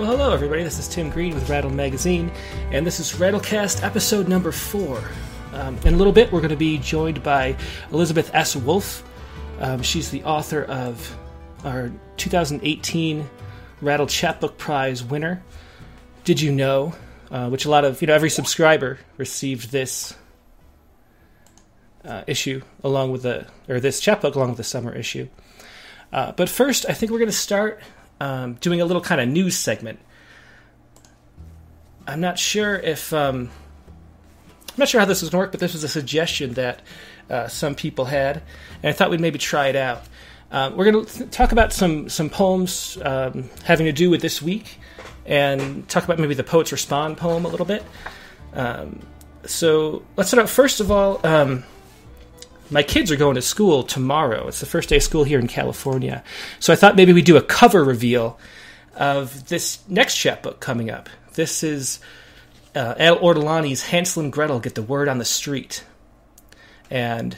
Well, hello, everybody. This is Tim Green with Rattle Magazine, and this is Rattlecast episode number four. Um, in a little bit, we're going to be joined by Elizabeth S. Wolf. Um, she's the author of our 2018 Rattle Chapbook Prize winner, Did You Know? Uh, which a lot of, you know, every subscriber received this uh, issue along with the, or this chapbook along with the summer issue. Uh, but first, I think we're going to start um, doing a little kind of news segment. I'm not sure if um, I'm not sure how this is going to work, but this was a suggestion that uh, some people had, and I thought we'd maybe try it out. Uh, we're going to th- talk about some some poems um, having to do with this week, and talk about maybe the poets respond poem a little bit. Um, so let's start out. First of all, um, my kids are going to school tomorrow. It's the first day of school here in California. So I thought maybe we'd do a cover reveal of this next chapbook coming up. This is uh, Al Ortolani's Hansel and Gretel Get the Word on the Street. And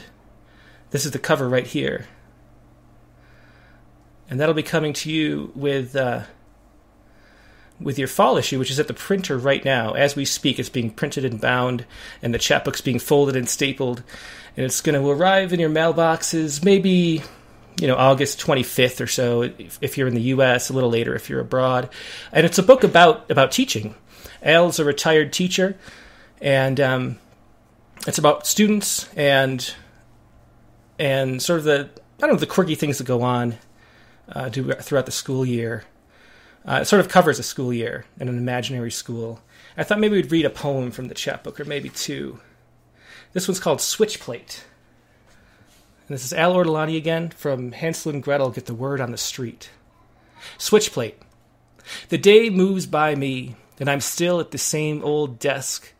this is the cover right here. And that'll be coming to you with. Uh, with your fall issue, which is at the printer right now. As we speak, it's being printed and bound, and the chapbook's being folded and stapled, and it's going to arrive in your mailboxes maybe, you know, August 25th or so if, you're in the U.S., a little later if you're abroad. And it's a book about about teaching. Al's a retired teacher, and um, it's about students and and sort of the I don't know the quirky things that go on uh, throughout the school year. Uh, it sort of covers a school year in an imaginary school. I thought maybe we'd read a poem from the chapbook, or maybe two. This one's called Switchplate. And this is Al Ortolani again from Hansel and Gretel Get the Word on the Street. Switchplate. The day moves by me, and I'm still at the same old desk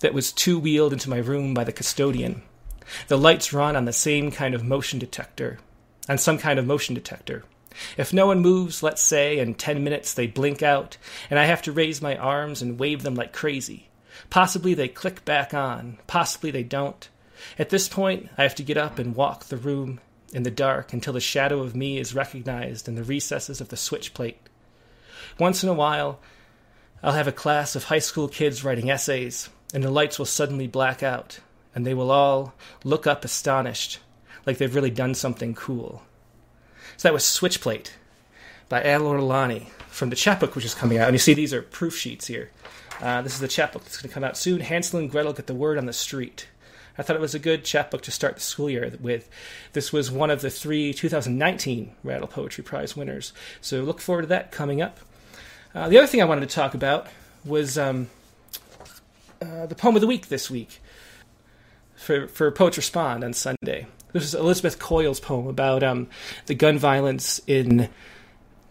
that was two wheeled into my room by the custodian. The lights run on the same kind of motion detector, on some kind of motion detector. If no one moves, let's say, in 10 minutes they blink out, and I have to raise my arms and wave them like crazy. Possibly they click back on, possibly they don't. At this point, I have to get up and walk the room in the dark until the shadow of me is recognized in the recesses of the switch plate. Once in a while, I'll have a class of high school kids writing essays, and the lights will suddenly black out, and they will all look up astonished, like they've really done something cool. So that was Switchplate by Al Ortolani from the chapbook, which is coming out. And you see these are proof sheets here. Uh, this is the chapbook that's going to come out soon. Hansel and Gretel get the word on the street. I thought it was a good chapbook to start the school year with. This was one of the three 2019 Rattle Poetry Prize winners. So look forward to that coming up. Uh, the other thing I wanted to talk about was um, uh, the poem of the week this week for, for Poets Respond on Sunday. This is Elizabeth Coyle's poem about um, the gun violence in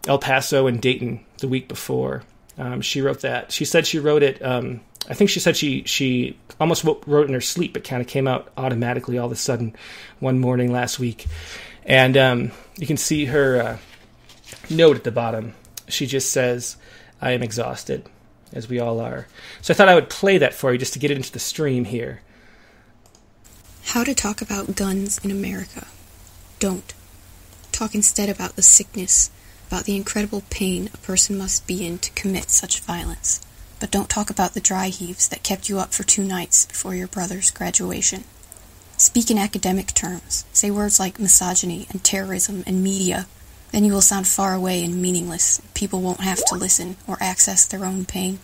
El Paso and Dayton the week before. Um, she wrote that. She said she wrote it. Um, I think she said she she almost wrote in her sleep. It kind of came out automatically all of a sudden one morning last week, and um, you can see her uh, note at the bottom. She just says, "I am exhausted." As we all are. So I thought I would play that for you just to get it into the stream here. How to talk about guns in America. Don't. Talk instead about the sickness, about the incredible pain a person must be in to commit such violence. But don't talk about the dry heaves that kept you up for two nights before your brother's graduation. Speak in academic terms. Say words like misogyny and terrorism and media. Then you will sound far away and meaningless. People won't have to listen or access their own pain.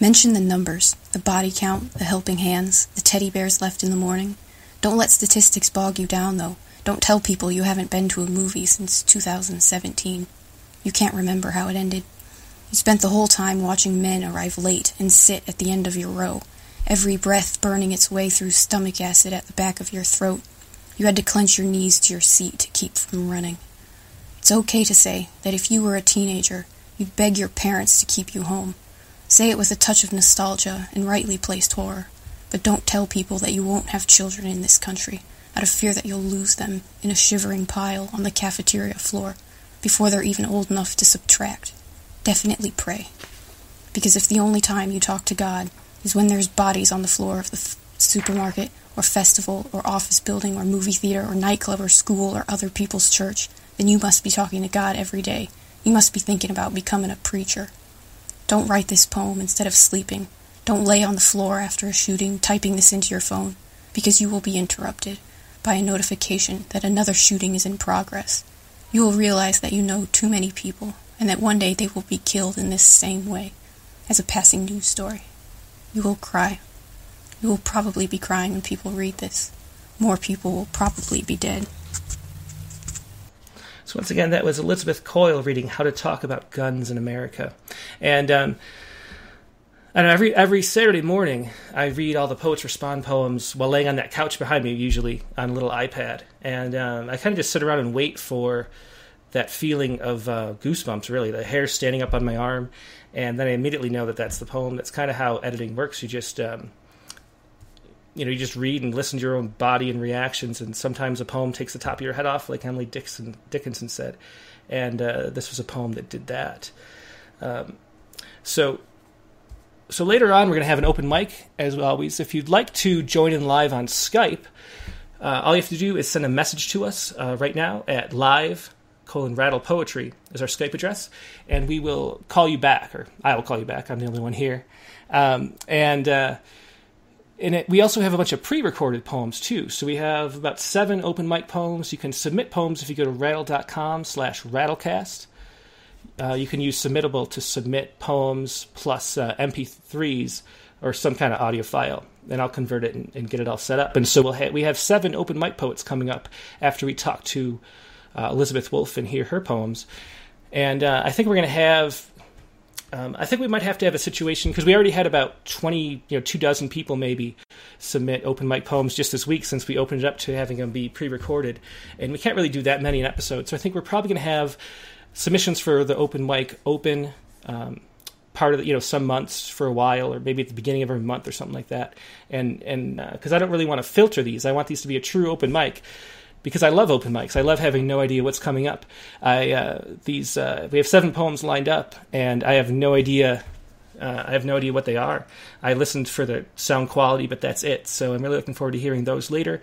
Mention the numbers, the body count, the helping hands, the teddy bears left in the morning. Don't let statistics bog you down, though. Don't tell people you haven't been to a movie since 2017. You can't remember how it ended. You spent the whole time watching men arrive late and sit at the end of your row, every breath burning its way through stomach acid at the back of your throat. You had to clench your knees to your seat to keep from running. It's okay to say that if you were a teenager, you'd beg your parents to keep you home. Say it with a touch of nostalgia and rightly placed horror. But don't tell people that you won't have children in this country, out of fear that you'll lose them in a shivering pile on the cafeteria floor before they're even old enough to subtract. Definitely pray. Because if the only time you talk to God is when there's bodies on the floor of the f- supermarket or festival or office building or movie theater or nightclub or school or other people's church, then you must be talking to God every day You must be thinking about becoming a preacher. Don't write this poem instead of sleeping. Don't lay on the floor after a shooting typing this into your phone, because you will be interrupted by a notification that another shooting is in progress. You will realize that you know too many people, and that one day they will be killed in this same way, as a passing news story. You will cry. You will probably be crying when people read this. More people will probably be dead. So once again, that was Elizabeth Coyle reading "How to Talk About Guns in America," and um, and every every Saturday morning, I read all the Poets Respond poems while laying on that couch behind me, usually on a little iPad, and um, I kind of just sit around and wait for that feeling of uh, goosebumps, really, the hair standing up on my arm, and then I immediately know that that's the poem. That's kind of how editing works. You just um, you know, you just read and listen to your own body and reactions, and sometimes a poem takes the top of your head off, like Emily Dixon, Dickinson said, and uh, this was a poem that did that. Um, so, so later on, we're going to have an open mic as always. If you'd like to join in live on Skype, uh, all you have to do is send a message to us uh, right now at live colon rattle poetry is our Skype address, and we will call you back, or I will call you back. I'm the only one here, um, and uh, it, we also have a bunch of pre-recorded poems too. So we have about seven open mic poems. You can submit poems if you go to rattle.com slash rattlecast. Uh, you can use submittable to submit poems plus uh, MP3s or some kind of audio file, and I'll convert it and, and get it all set up. And so we'll ha- we have seven open mic poets coming up after we talk to uh, Elizabeth Wolf and hear her poems. And uh, I think we're going to have um, I think we might have to have a situation because we already had about twenty, you know, two dozen people maybe submit open mic poems just this week since we opened it up to having them be pre-recorded, and we can't really do that many an episode. So I think we're probably going to have submissions for the open mic open um, part of the, you know some months for a while, or maybe at the beginning of every month or something like that. And and because uh, I don't really want to filter these, I want these to be a true open mic because I love open mics. I love having no idea what's coming up. I uh, these uh, we have seven poems lined up, and I have no idea. Uh, I have no idea what they are. I listened for the sound quality, but that's it. So I'm really looking forward to hearing those later.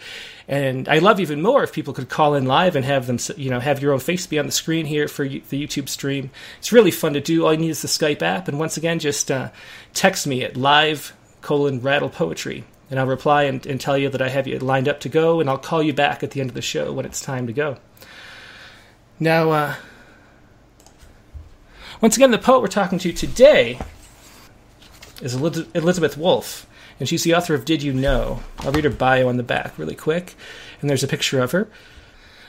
And I love even more if people could call in live and have them, you know, have your own face be on the screen here for the YouTube stream. It's really fun to do. All you need is the Skype app, and once again, just uh, text me at live colon rattle poetry and I'll reply and, and, tell you that I have you lined up to go, and I'll call you back at the end of the show when it's time to go. Now, uh, once again, the poet we're talking to today is Elizabeth Wolf, and she's the author of Did You Know? I'll read her bio on the back really quick, and there's a picture of her.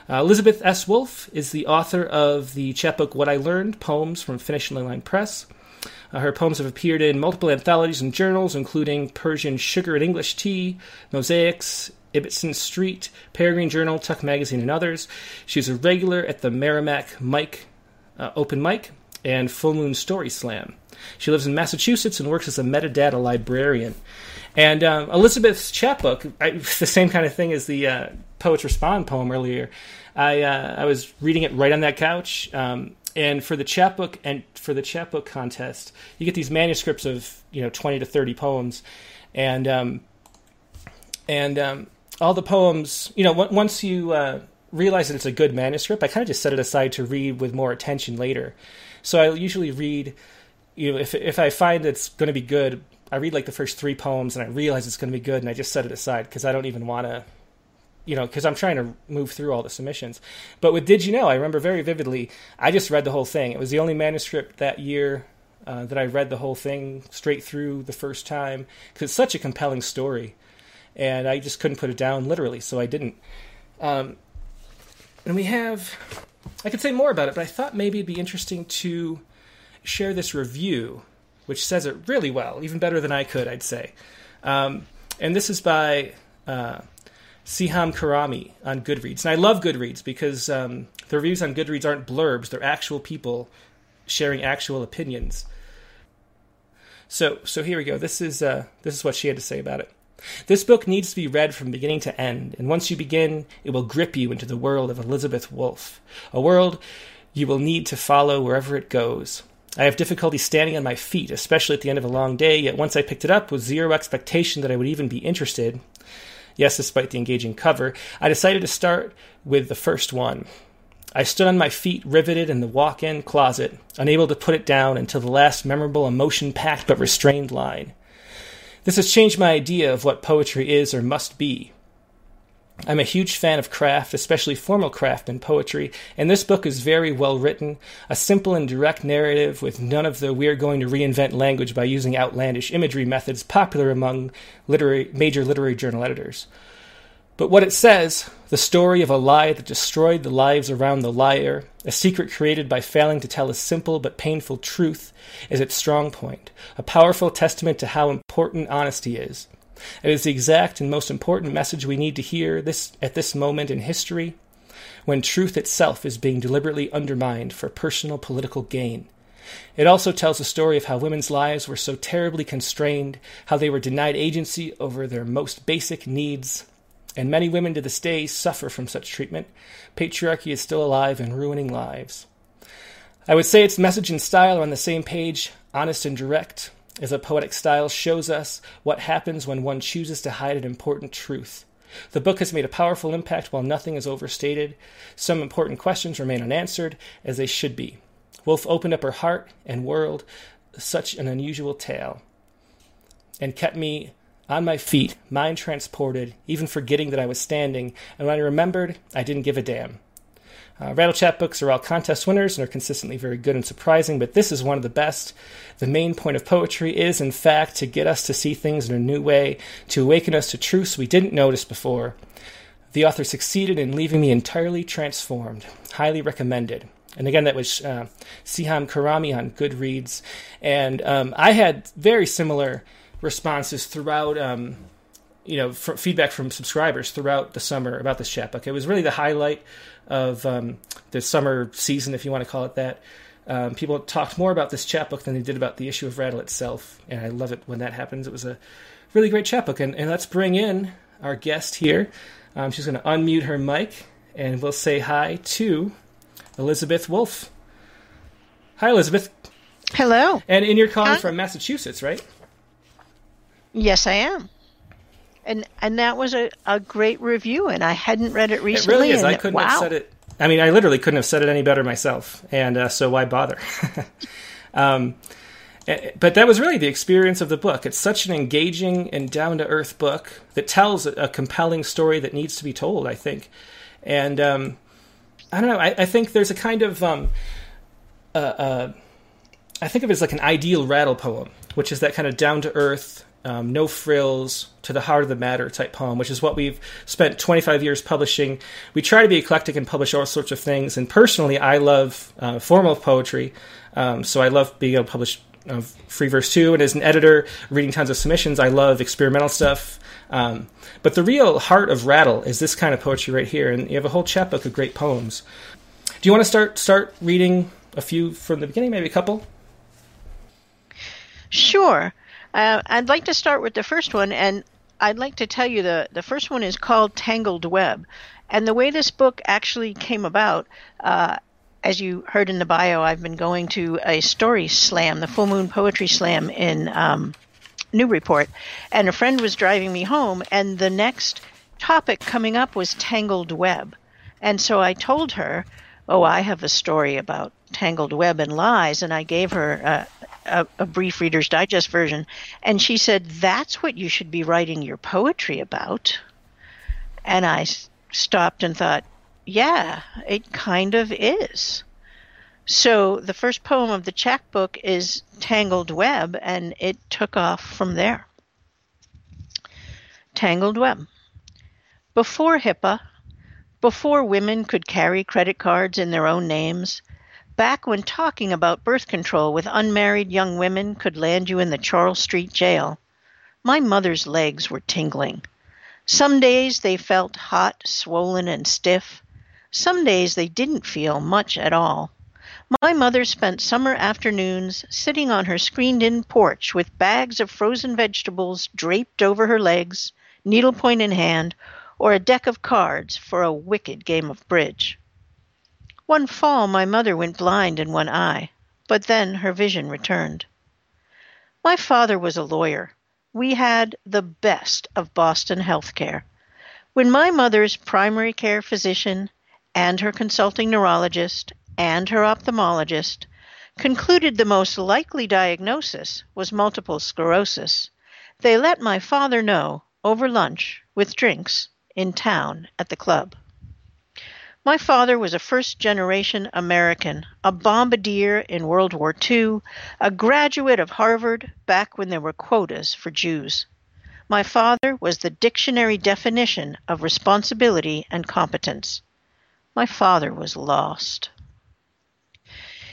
Uh, Elizabeth S. Wolf is the author of the chapbook What I Learned Poems from Finishing Line Press. Uh, her poems have appeared in multiple anthologies and journals, including Persian Sugar and English Tea, Mosaics, Ibbetson Street, Peregrine Journal, Tuck Magazine, and others. She's a regular at the Merrimack Mike uh, Open Mic and Full Moon Story Slam. She lives in Massachusetts and works as a metadata librarian. And um, Elizabeth's chapbook, I, the same kind of thing as the uh, Poets Respond poem earlier. I uh, I was reading it right on that couch. Um, and for the chapbook and for the chapbook contest, you get these manuscripts of you know twenty to thirty poems, and um, and um, all the poems. You know, once you uh, realize that it's a good manuscript, I kind of just set it aside to read with more attention later. So I usually read, you know, if if I find it's going to be good, I read like the first three poems, and I realize it's going to be good, and I just set it aside because I don't even want to you know, because I'm trying to move through all the submissions. But with Did You Know, I remember very vividly, I just read the whole thing. It was the only manuscript that year uh, that I read the whole thing straight through the first time because it's such a compelling story. And I just couldn't put it down literally, so I didn't. Um, and we have, I could say more about it, but I thought maybe it'd be interesting to share this review, which says it really well, even better than I could, I'd say. Um, and this is by uh, Siham Karami on Goodreads. And I love Goodreads because um, the reviews on Goodreads aren't blurbs, they're actual people sharing actual opinions. So, so here we go. This is, uh, this is what she had to say about it. This book needs to be read from beginning to end, and once you begin, it will grip you into the world of Elizabeth Wolf, a world you will need to follow wherever it goes. I have difficulty standing on my feet, especially at the end of a long day, yet once I picked it up with zero expectation that I would even be interested, Yes, despite the engaging cover, I decided to start with the first one. I stood on my feet, riveted in the walk in closet, unable to put it down until the last memorable emotion packed but restrained line. This has changed my idea of what poetry is or must be. I'm a huge fan of craft, especially formal craft in poetry, and this book is very well written, a simple and direct narrative with none of the we're going to reinvent language by using outlandish imagery methods popular among literary, major literary journal editors. But what it says, the story of a lie that destroyed the lives around the liar, a secret created by failing to tell a simple but painful truth, is its strong point, a powerful testament to how important honesty is. It is the exact and most important message we need to hear this at this moment in history, when truth itself is being deliberately undermined for personal political gain. It also tells the story of how women's lives were so terribly constrained, how they were denied agency over their most basic needs, and many women to this day suffer from such treatment. Patriarchy is still alive and ruining lives. I would say its message and style are on the same page, honest and direct, as a poetic style shows us what happens when one chooses to hide an important truth. The book has made a powerful impact while nothing is overstated. Some important questions remain unanswered, as they should be. Wolf opened up her heart and world, such an unusual tale, and kept me on my feet, mind transported, even forgetting that I was standing, and when I remembered, I didn't give a damn. Uh, Rattle Chapbooks are all contest winners and are consistently very good and surprising, but this is one of the best. The main point of poetry is, in fact, to get us to see things in a new way, to awaken us to truths we didn't notice before. The author succeeded in leaving me entirely transformed. Highly recommended. And again, that was uh, Siham Karami on Goodreads. And um, I had very similar responses throughout, um, you know, feedback from subscribers throughout the summer about this chapbook. It was really the highlight of um, the summer season, if you want to call it that. Um, people talked more about this chapbook than they did about the issue of Rattle itself, and I love it when that happens. It was a really great chapbook, and, and let's bring in our guest here. Um, she's going to unmute her mic, and we'll say hi to Elizabeth Wolf. Hi, Elizabeth. Hello. And, in your calling from Massachusetts, right? Yes, I am. And and that was a, a great review, and I hadn't read it recently. It really is. I couldn't wow. have said it. I mean, I literally couldn't have said it any better myself, and uh, so why bother? um, eh, but that was really the experience of the book. It's such an engaging and down to earth book that tells a, compelling story that needs to be told. I think, and um, I don't know. I, I, think there's a kind of um, uh, uh, I think of it as like an ideal rattle poem, which is that kind of down to earth um, no frills, to the heart of the matter type poem, which is what we've spent 25 years publishing. We try to be eclectic and publish all sorts of things. And personally, I love uh, formal poetry, um, so I love being able to publish uh, free verse too. And as an editor, reading tons of submissions, I love experimental stuff. Um, but the real heart of Rattle is this kind of poetry right here, and you have a whole chapbook of great poems. Do you want to start start reading a few from the beginning, maybe a couple? Sure. Uh, I'd like to start with the first one, and I'd like to tell you the, the first one is called Tangled Web. And the way this book actually came about, uh, as you heard in the bio, I've been going to a story slam, the Full Moon Poetry Slam in um, and a friend was driving me home, and the next topic coming up was Tangled Web. And so I told her, Oh, I have a story about Tangled Web and Lies, and I gave her uh, a, a, brief Reader's Digest version, and she said, That's what you should be writing your poetry about. And I stopped and thought, Yeah, it kind of is. So the first poem of the chapbook is Tangled Web, and it took off from there. Tangled Web. Before HIPAA, before women could carry credit cards in their own names, back when talking about birth control with unmarried young women could land you in the Charles Street jail, my mother's legs were tingling. Some days they felt hot, swollen, and stiff. Some days they didn't feel much at all. My mother spent summer afternoons sitting on her screened in porch with bags of frozen vegetables draped over her legs, needlepoint in hand, or a deck of cards for a wicked game of bridge. One fall my mother went blind in one eye, but then her vision returned. My father was a lawyer. We had the best of Boston health care. When my mother's primary care physician and her consulting neurologist and her ophthalmologist concluded the most likely diagnosis was multiple sclerosis, they let my father know over lunch with drinks in town at the club. My father was a first generation American, a bombardier in World War II, a graduate of Harvard back when there were quotas for Jews. My father was the dictionary definition of responsibility and competence. My father was lost.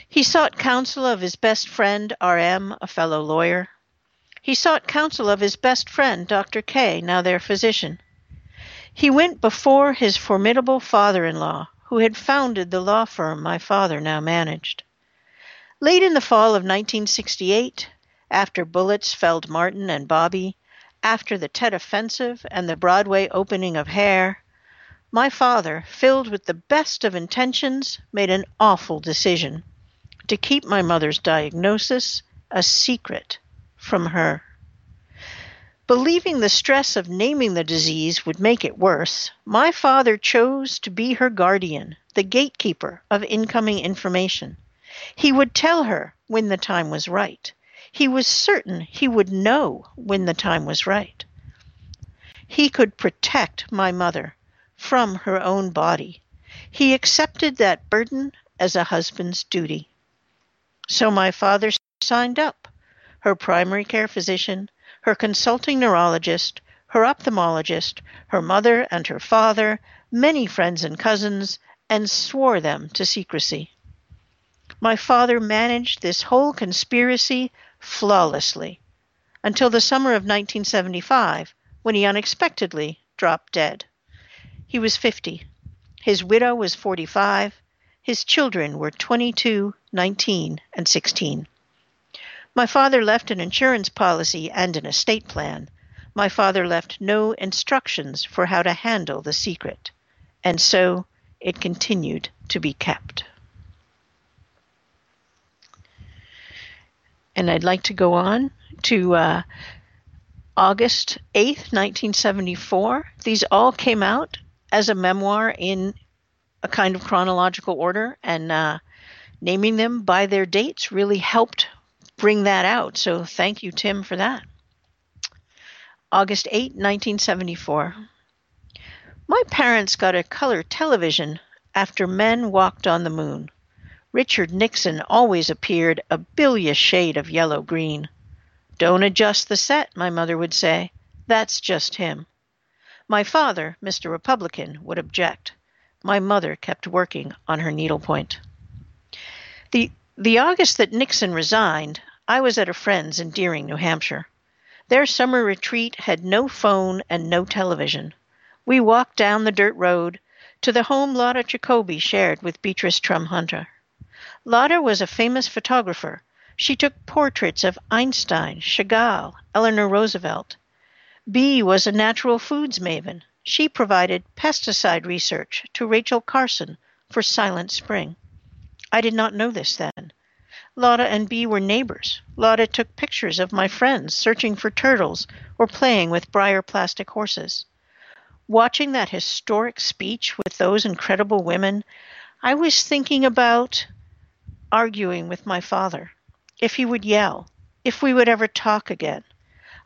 He sought counsel of his best friend, R.M., a fellow lawyer. He sought counsel of his best friend, Dr. K., now their physician. He went before his formidable father in law, who had founded the law firm my father now managed. Late in the fall of 1968, after bullets felled Martin and Bobby, after the Tet Offensive and the Broadway opening of Hair, my father, filled with the best of intentions, made an awful decision to keep my mother's diagnosis a secret from her. Believing the stress of naming the disease would make it worse, my father chose to be her guardian, the gatekeeper of incoming information. He would tell her when the time was right. He was certain he would know when the time was right. He could protect my mother from her own body. He accepted that burden as a husband's duty. So my father signed up, her primary care physician, her consulting neurologist, her ophthalmologist, her mother and her father, many friends and cousins, and swore them to secrecy. My father managed this whole conspiracy flawlessly until the summer of 1975 when he unexpectedly dropped dead. He was 50. His widow was 45. His children were 22, 19, and 16. My father left an insurance policy and an estate plan. My father left no instructions for how to handle the secret, and so it continued to be kept. And I'd like to go on to uh, August 8th, 1974. These all came out as a memoir in a kind of chronological order, and uh, naming them by their dates really helped bring that out. So thank you, Tim, for that. August 8, 1974. My parents got a color television after men walked on the moon. Richard Nixon always appeared a bilious shade of yellow green. Don't adjust the set, my mother would say. That's just him. My father, Mr. Republican, would object. My mother kept working on her needlepoint. The the August that Nixon resigned, I was at a friend's in Deering, New Hampshire. Their summer retreat had no phone and no television. We walked down the dirt road to the home Lotte Jacobi shared with Beatrice Trum Hunter. Lotta was a famous photographer. She took portraits of Einstein, Chagall, Eleanor Roosevelt. Bee was a natural foods maven. She provided pesticide research to Rachel Carson for Silent Spring. I did not know this then. Lotte and Bee were neighbors. Lotte took pictures of my friends searching for turtles or playing with Breyer plastic horses. Watching that historic speech with those incredible women, I was thinking about arguing with my father. If he would yell, if we would ever talk again.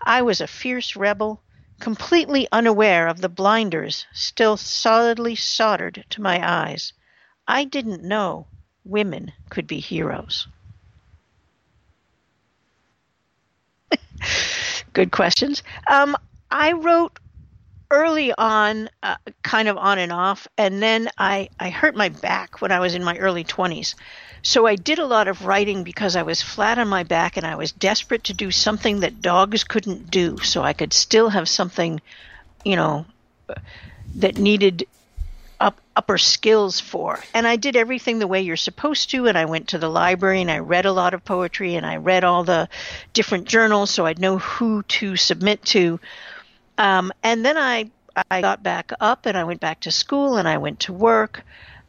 I was a fierce rebel, completely unaware of the blinders still solidly soldered to my eyes. I didn't know women could be heroes? Good questions. Um, I wrote early on, uh, kind of on and off, and then I, I hurt my back when I was in my early 20s. So I did a lot of writing because I was flat on my back and I was desperate to do something that dogs couldn't do so I could still have something, you know, that needed up, upper skills for. And I did everything the way you're supposed to. And I went to the library and I read a lot of poetry and I read all the different journals so I'd know who to submit to. Um, and then I I got back up and I went back to school and I went to work.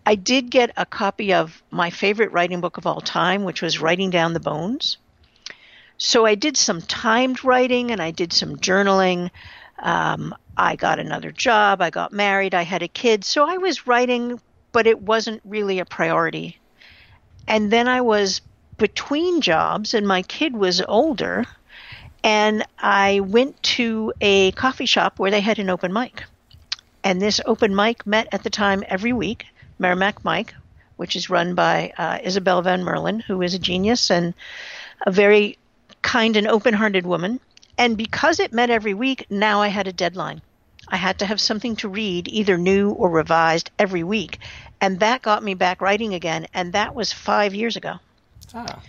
I did get a copy of my favorite writing book of all time, which was Writing Down the Bones. So I did some timed writing and I did some journaling. Um, I got another job, I got married, I had a kid. So I was writing but it wasn't really a priority. And then I was between jobs, and my kid was older, and I went to a coffee shop where they had an open mic. And this open mic met at the time every week, Merrimack Mike, which is run by uh, Isabel Van Merlin, who is a genius and a very kind and open hearted woman. And because it met every week, now I had a deadline. I had to have something to read, either new or revised, every week. And that got me back writing again. And that was five years ago. Ah.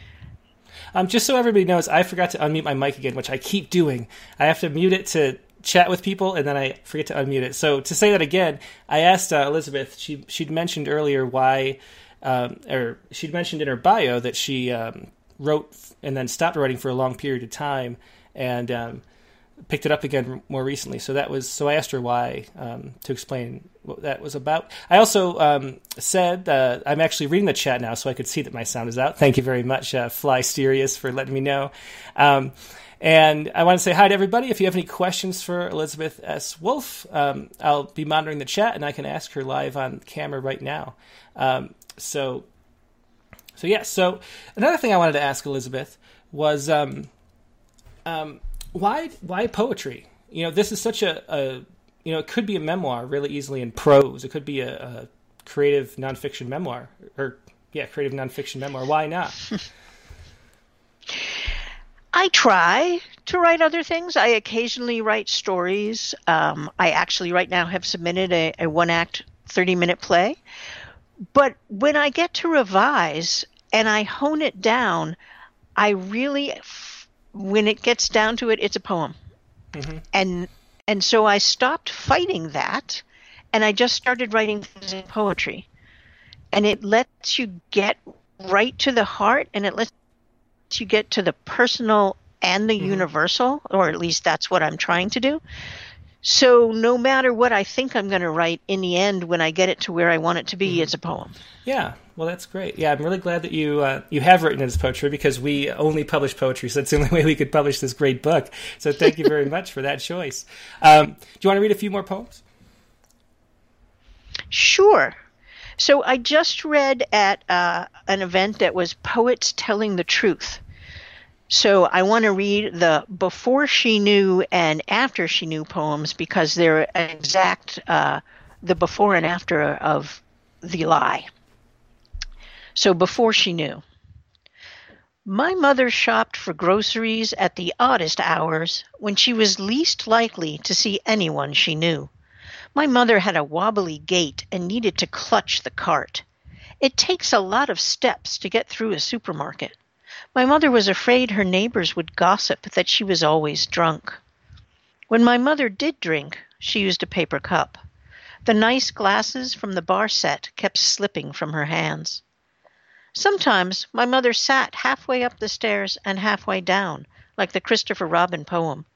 Um, just so everybody knows, I forgot to unmute my mic again, which I keep doing. I have to mute it to chat with people, and then I forget to unmute it. So to say that again, I asked uh, Elizabeth. She she'd mentioned earlier why, um, or she'd mentioned in her bio that she um, wrote and then stopped writing for a long period of time, and um, picked it up again more recently. So that was so I asked her why um, to explain what that was about. I also um, said uh, I'm actually reading the chat now, so I could see that my sound is out. Thank you very much, uh, Fly Sterius, for letting me know. Um, and I want to say hi to everybody. If you have any questions for Elizabeth S. Wolf, um, I'll be monitoring the chat, and I can ask her live on camera right now. Um, so, so yeah. So another thing I wanted to ask Elizabeth was um, um, why why poetry? You know, this is such a, a you know, it could be a memoir really easily in prose. It could be a, a creative nonfiction memoir, or yeah, creative nonfiction memoir. Why not? I try to write other things. I occasionally write stories. Um, I actually, right now, have submitted a, a one act, 30 minute play. But when I get to revise and I hone it down, I really, when it gets down to it, it's a poem. Mm-hmm. And and so I stopped fighting that and I just started writing things in poetry. And it lets you get right to the heart and it lets you get to the personal and the mm-hmm. universal, or at least that's what I'm trying to do. So no matter what I think I'm going to write, in the end, when I get it to where I want it to be, mm-hmm. it's a poem. Yeah, well, that's great. Yeah, I'm really glad that you uh, you have written this poetry because we only publish poetry, so that's the only way we could publish this great book. So thank you very much for that choice. Um, do you want to read a few more poems? Sure. So I just read at uh, an event that was Poets Telling the Truth. So I want to read the before she knew and after she knew poems because they're exact uh, the before and after of the lie. So before she knew. My mother shopped for groceries at the oddest hours when she was least likely to see anyone she knew. My mother had a wobbly gait and needed to clutch the cart. It takes a lot of steps to get through a supermarket. My mother was afraid her neighbors would gossip that she was always drunk. When my mother did drink, she used a paper cup. The nice glasses from the bar set kept slipping from her hands. Sometimes my mother sat halfway up the stairs and halfway down, like the Christopher Robin poem.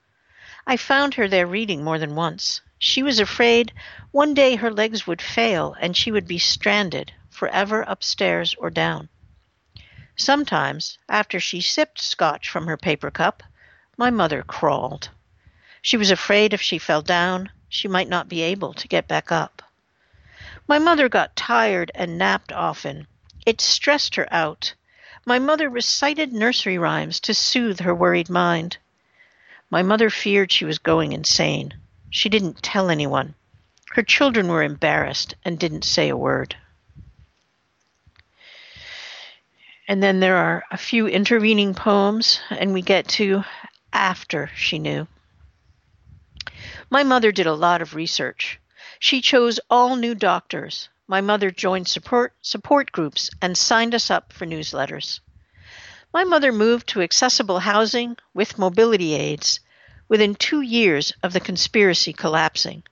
I found her there reading more than once. She was afraid one day her legs would fail and she would be stranded forever upstairs or down. Sometimes, after she sipped scotch from her paper cup, my mother crawled. She was afraid if she fell down, she might not be able to get back up. My mother got tired and napped often. It stressed her out. My mother recited nursery rhymes to soothe her worried mind. My mother feared she was going insane. She didn't tell anyone. Her children were embarrassed and didn't say a word. And then there are a few intervening poems, and we get to after she knew. My mother did a lot of research. She chose all new doctors. My mother joined support, support groups and signed us up for newsletters. My mother moved to accessible housing with mobility aids within two years of the conspiracy collapsing.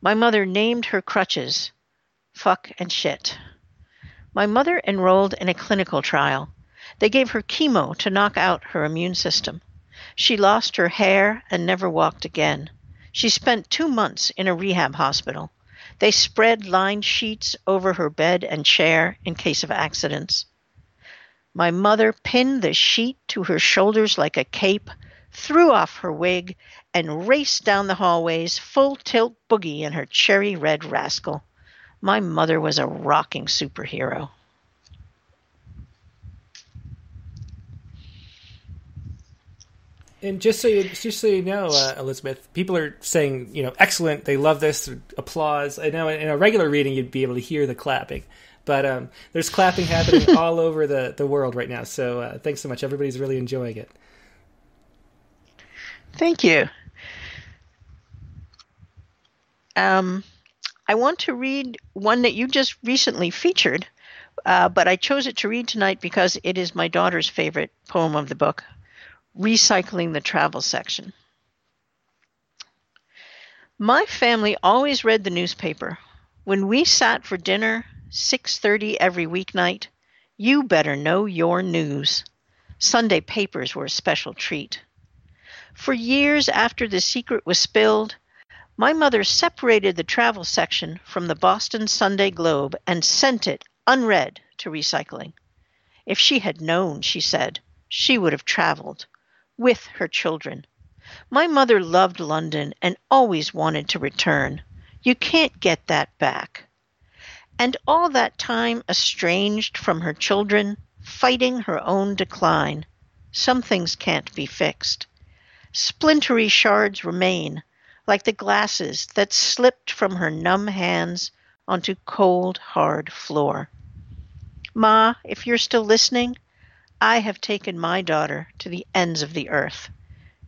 My mother named her crutches fuck and shit. My mother enrolled in a clinical trial. They gave her chemo to knock out her immune system. She lost her hair and never walked again. She spent two months in a rehab hospital. They spread lined sheets over her bed and chair in case of accidents. My mother pinned the sheet to her shoulders like a cape, threw off her wig, and raced down the hallways full tilt boogie in her cherry red rascal. My mother was a rocking superhero. And just so you, just so you know, uh, Elizabeth, people are saying, you know, excellent. They love this. Applause. I know in a regular reading, you'd be able to hear the clapping, but um, there's clapping happening all over the, the world right now. So uh, thanks so much. Everybody's really enjoying it. Thank you. Um, I want to read one that you just recently featured, uh, but I chose it to read tonight because it is my daughter's favorite poem of the book recycling the travel section. My family always read the newspaper. When we sat for dinner, 6:30 every weeknight, you better know your news. Sunday papers were a special treat. For years after the secret was spilled, my mother separated the travel section from the Boston Sunday Globe and sent it unread to recycling. If she had known, she said, she would have traveled with her children. My mother loved London and always wanted to return. You can't get that back. And all that time estranged from her children, fighting her own decline. Some things can't be fixed. Splintery shards remain, like the glasses that slipped from her numb hands onto cold, hard floor. Ma, if you're still listening, I have taken my daughter to the ends of the earth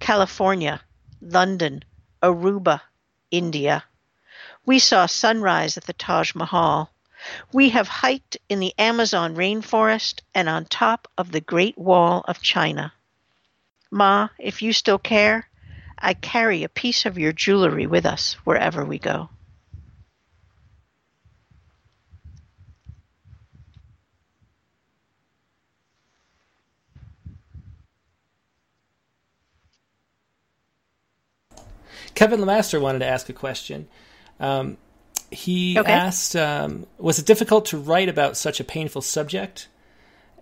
California, London, Aruba, India. We saw sunrise at the Taj Mahal. We have hiked in the Amazon rainforest and on top of the Great Wall of China. Ma, if you still care, I carry a piece of your jewelry with us wherever we go. Kevin Lemaster wanted to ask a question. Um, he okay. asked, um, "Was it difficult to write about such a painful subject?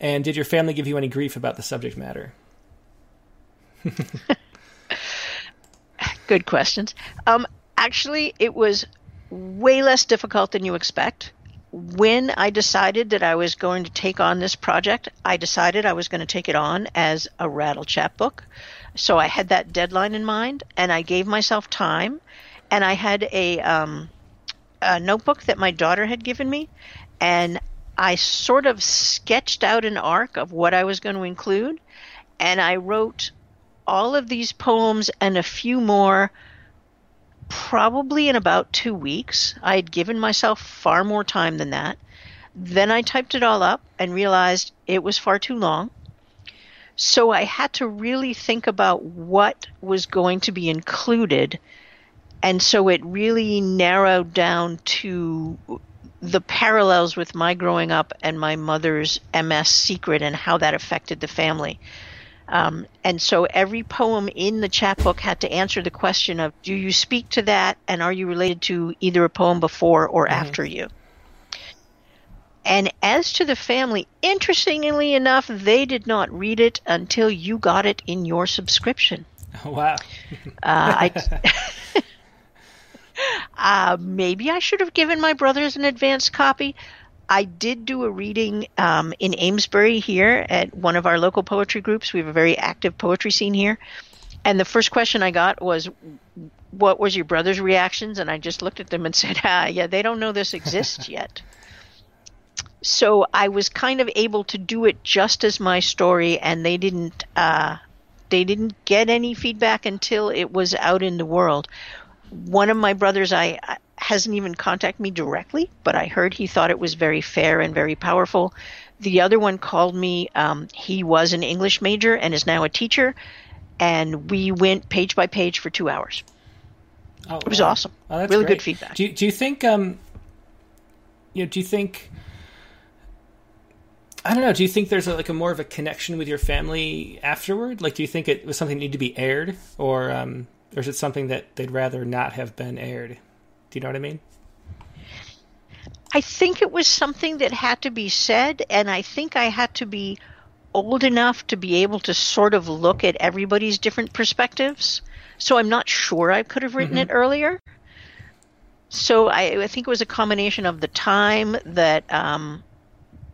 And did your family give you any grief about the subject matter?" Good questions. Um, actually, it was way less difficult than you expect. When I decided that I was going to take on this project, I decided I was going to take it on as a rattle chapbook. So I had that deadline in mind, and I gave myself time, and I had a, um, a notebook that my daughter had given me, and I sort of sketched out an arc of what I was going to include, and I wrote all of these poems and a few more probably in about two weeks. I had given myself far more time than that. Then I typed it all up and realized it was far too long. So I had to really think about what was going to be included. And so it really narrowed down to the parallels with my growing up and my mother's MS secret and how that affected the family. Um, and so every poem in the chapbook had to answer the question of do you speak to that and are you related to either a poem before or mm-hmm. after you? And as to the family, interestingly enough, they did not read it until you got it in your subscription. Oh, wow. uh, I, uh, maybe I should have given my brothers an advance copy. I did do a reading um, in Amesbury here at one of our local poetry groups. We have a very active poetry scene here. And the first question I got was, What was your brother's reactions? And I just looked at them and said, Ah, yeah, they don't know this exists yet so I was kind of able to do it just as my story, and they didn't uh, they didn't get any feedback until it was out in the world. One of my brothers, I hasn't even contacted me directly, but I heard he thought it was very fair and very powerful. The other one called me. Um, he was an English major and is now a teacher, and we went page by page for two hours. Oh, it was wow. awesome. Oh, really great. good feedback. Do you, do you think um, you know? Do you think I don't know. Do you think there's a, like a more of a connection with your family afterward? Like, do you think it was something that needed to be aired, or um, or is it something that they'd rather not have been aired? Do you know what I mean? I think it was something that had to be said, and I think I had to be old enough to be able to sort of look at everybody's different perspectives. So I'm not sure I could have written mm-hmm. it earlier. so I, I, think it was a combination of the time that um,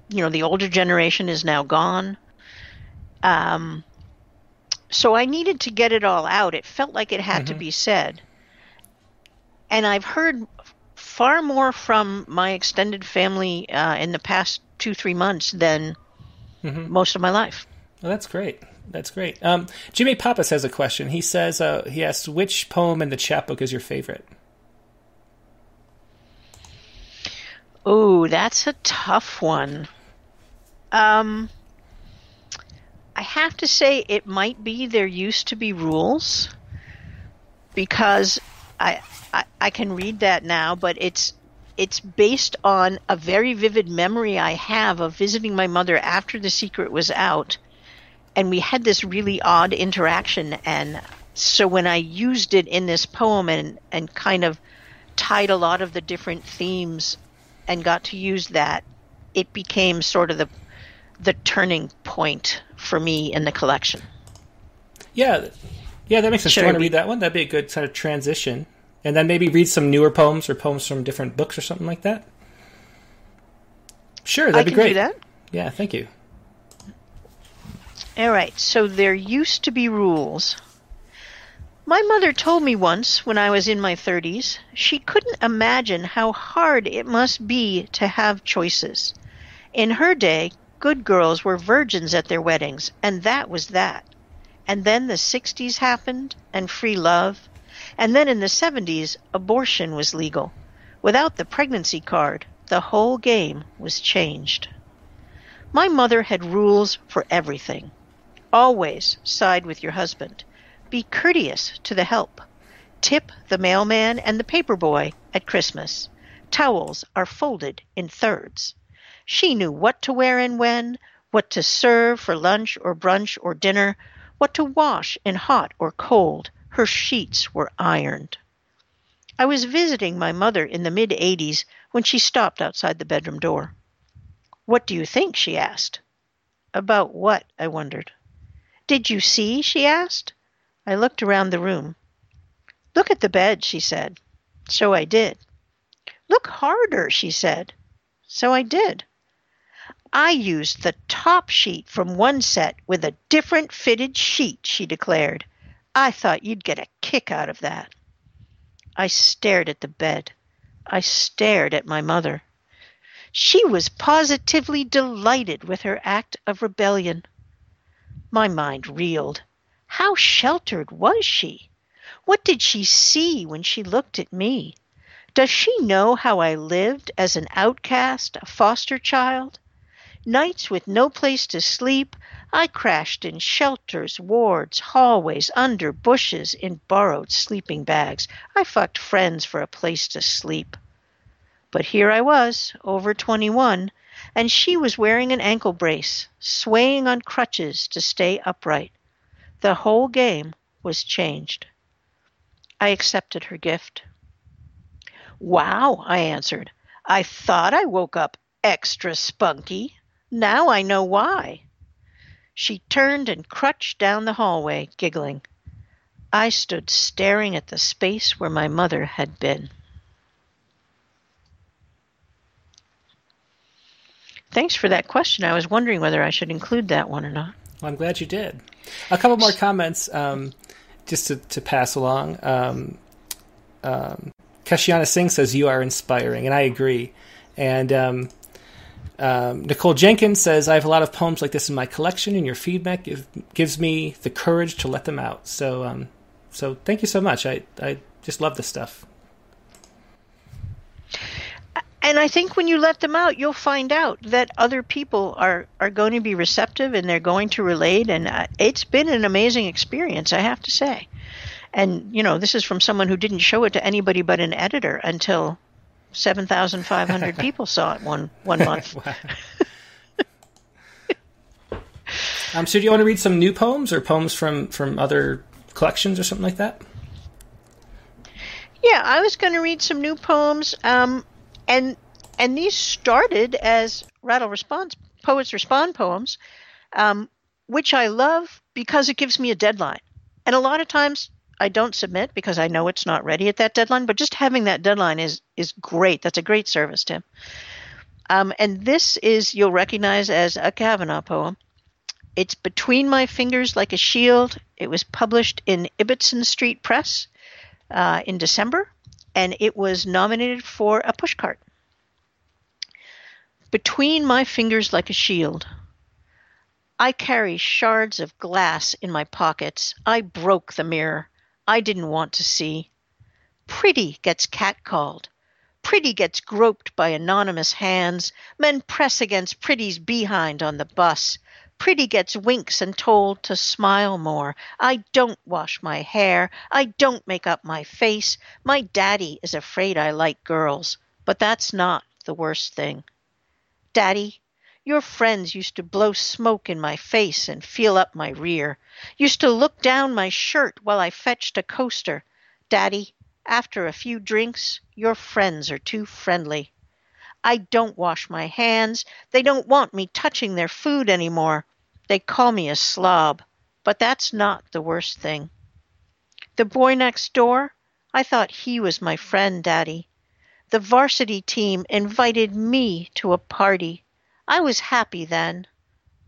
you know the older generation is now gone. Um, so I needed to get it all out. It felt like it had mm-hmm. to be said, and I've heard far more from my extended family uh, in the past two three months than mm-hmm. most of my life. Well, that's great. That's great. Um, Jimmy Pappas has a question. He says uh, he asks which poem in the chapbook is your favorite. Oh, that's a tough one. Um, I have to say it might be there used to be rules because I, I I can read that now, but it's it's based on a very vivid memory I have of visiting my mother after the secret was out, and we had this really odd interaction. And so when I used it in this poem and and kind of tied a lot of the different themes and got to use that, it became sort of the the turning point for me in the collection. Yeah, yeah, that makes sense. Should Do you want to read that one? That'd be a good sort of transition, and then maybe read some newer poems or poems from different books or something like that. Sure, that'd I be great. that. Yeah, thank you. All right, so there used to be rules. My mother told me once, when I was in my 30s, she couldn't imagine how hard it must be to have choices. In her day, good girls were virgins at their weddings, and that was that. And then the 60s happened, and free love. And then in the 70s, abortion was legal. Without the pregnancy card, the whole game was changed. My mother had rules for everything. Always side with your husband. Be courteous to the help. Tip the mailman and the paperboy at Christmas. Towels are folded in thirds. She knew what to wear and when, what to serve for lunch or brunch or dinner, what to wash in hot or cold. Her sheets were ironed. I was visiting my mother in the mid 80s when she stopped outside the bedroom door. What do you think? she asked. About what? I wondered. Did you see? she asked. I looked around the room. Look at the bed, she said. So I did. Look harder, she said. So I did. I used the top sheet from one set with a different fitted sheet, she declared. I thought you'd get a kick out of that. I stared at the bed. I stared at my mother. She was positively delighted with her act of rebellion. My mind reeled. How sheltered was she? What did she see when she looked at me? Does she know how I lived as an outcast, a foster child? Nights with no place to sleep, I crashed in shelters, wards, hallways, under bushes, in borrowed sleeping bags. I fucked friends for a place to sleep. But here I was, over 21, and she was wearing an ankle brace, swaying on crutches to stay upright. The whole game was changed. I accepted her gift. Wow, I answered. I thought I woke up extra spunky. Now I know why. She turned and crutched down the hallway, giggling. I stood staring at the space where my mother had been. Thanks for that question. I was wondering whether I should include that one or not. Well, I'm glad you did. A couple more comments um, just to, to, pass along. Um, um, Singh says, You are inspiring, and I agree. And um, um, Nicole Jenkins says, I have a lot of poems like this in my collection, and your feedback give, gives me the courage to let them out. So, um, so thank you so much. I, I just love this stuff and I think when you let them out, you'll find out that other people are, are going to be receptive and they're going to relate. And uh, it's been an amazing experience, I have to say. And, you know, this is from someone who didn't show it to anybody but an editor until 7,500 people saw it one, one month. um, so, do you want to read some new poems or poems from, from other collections or something like that? Yeah, I was going to read some new poems. Um, and and these started as rattle response poets respond poems, um, which I love because it gives me a deadline. And a lot of times I don't submit because I know it's not ready at that deadline. But just having that deadline is is great. That's a great service, Tim. Um, and this is you'll recognize as a Kavanaugh poem. It's between my fingers like a shield. It was published in Ibbetson Street Press uh, in December, and it was nominated for a pushcart. Between my fingers like a shield. I carry shards of glass in my pockets. I broke the mirror. I didn't want to see. Pretty gets catcalled. Pretty gets groped by anonymous hands. Men press against Pretty's behind on the bus. Pretty gets winks and told to smile more. I don't wash my hair. I don't make up my face. My daddy is afraid I like girls. But that's not the worst thing. Daddy, your friends used to blow smoke in my face and feel up my rear, used to look down my shirt while I fetched a coaster. Daddy, after a few drinks, your friends are too friendly. I don't wash my hands. They don't want me touching their food any more. They call me a slob. But that's not the worst thing. The boy next door, I thought he was my friend, Daddy. The varsity team invited me to a party. I was happy then.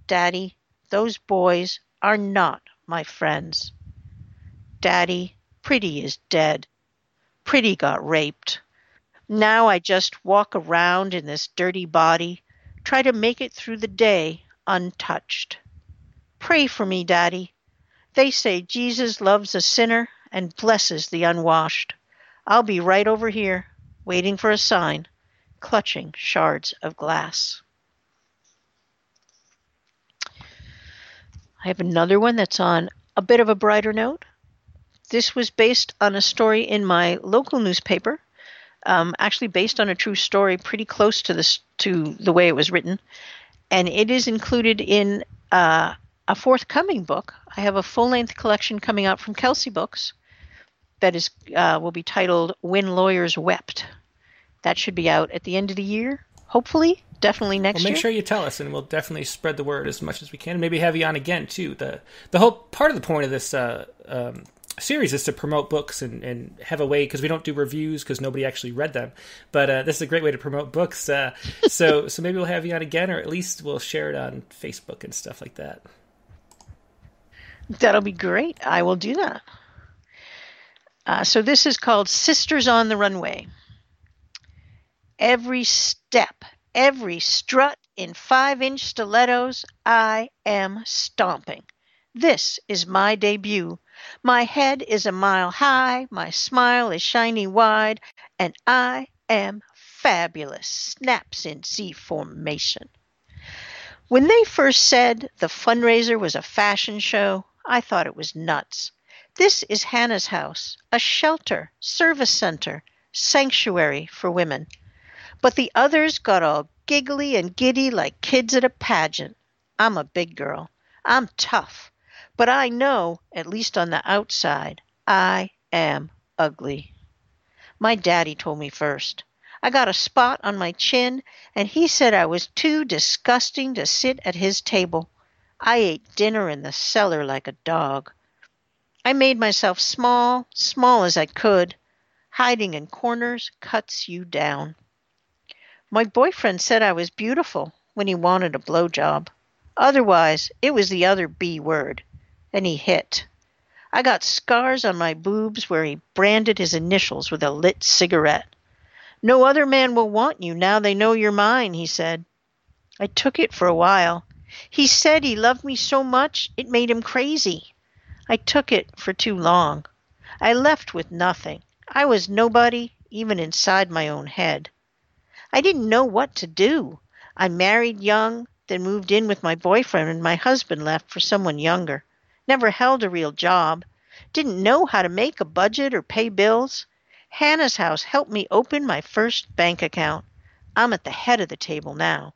Daddy, those boys are not my friends. Daddy, Pretty is dead. Pretty got raped. Now I just walk around in this dirty body, try to make it through the day untouched. Pray for me, Daddy. They say Jesus loves a sinner and blesses the unwashed. I'll be right over here, waiting for a sign, clutching shards of glass. I have another one that's on a bit of a brighter note. This was based on a story in my local newspaper, um, actually based on a true story, pretty close to this to the way it was written, and it is included in uh, a forthcoming book. I have a full length collection coming out from Kelsay Books that is uh, will be titled "When Lawyers Wept." That should be out at the end of the year, hopefully definitely next well, make year. sure you tell us, and we'll definitely spread the word as much as we can. And maybe have you on again too. the The whole part of the point of this uh, um, series is to promote books and, and have a way because we don't do reviews because nobody actually read them. But uh, this is a great way to promote books. Uh, so so maybe we'll have you on again, or at least we'll share it on Facebook and stuff like that. That'll be great. I will do that. Uh, so this is called Sisters on the Runway. Every step every strut in five inch stilettos, I am stomping. This is my debut. My head is a mile high, my smile is shiny wide, and I am fabulous. Snaps in Z formation. When they first said the fundraiser was a fashion show, I thought it was nuts. This is Hannah's house, a shelter, service center, sanctuary for women. But the others got all giggly and giddy like kids at a pageant. I'm a big girl. I'm tough. But I know, at least on the outside, I am ugly. My daddy told me first. I got a spot on my chin, and he said I was too disgusting to sit at his table. I ate dinner in the cellar like a dog. I made myself small, small as I could. Hiding in corners cuts you down. My boyfriend said I was beautiful when he wanted a blowjob. Otherwise, it was the other B word, and he hit. I got scars on my boobs where he branded his initials with a lit cigarette. No other man will want you now they know you're mine, he said. I took it for a while. He said he loved me so much it made him crazy. I took it for too long. I left with nothing. I was nobody, even inside my own head. I didn't know what to do. I married young, then moved in with my boyfriend, and my husband left for someone younger. Never held a real job. Didn't know how to make a budget or pay bills. Hannah's house helped me open my first bank account. I'm at the head of the table now.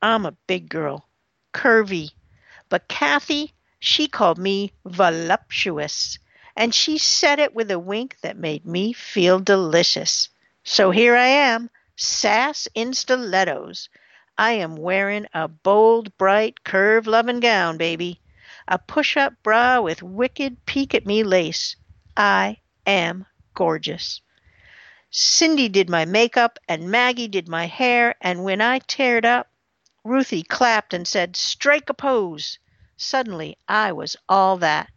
I'm a big girl, curvy. But Kathy, she called me voluptuous, and she said it with a wink that made me feel delicious. So here I am, Sass in stilettos. I am wearing a bold, bright, curve loving gown, baby. A push up bra with wicked peek at me lace. I am gorgeous. Cindy did my makeup and Maggie did my hair, and when I teared up, Ruthie clapped and said, Strike a pose. Suddenly I was all that.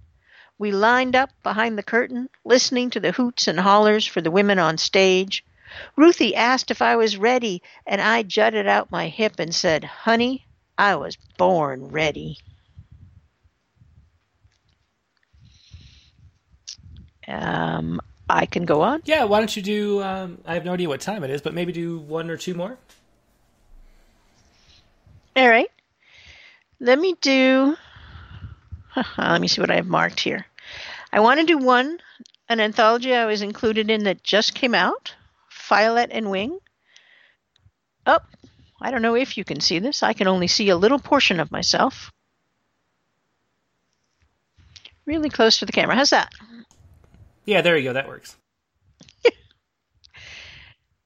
We lined up behind the curtain, listening to the hoots and hollers for the women on stage. Ruthie asked if I was ready, and I jutted out my hip and said, Honey, I was born ready. Um, I can go on. Yeah, why don't you do? Um, I have no idea what time it is, but maybe do one or two more. All right. Let me do. Let me see what I have marked here. I want to do one, an anthology I was included in that just came out, Violet and Wing. Oh, I don't know if you can see this. I can only see a little portion of myself. Really close to the camera. How's that? Yeah, there you go. That works.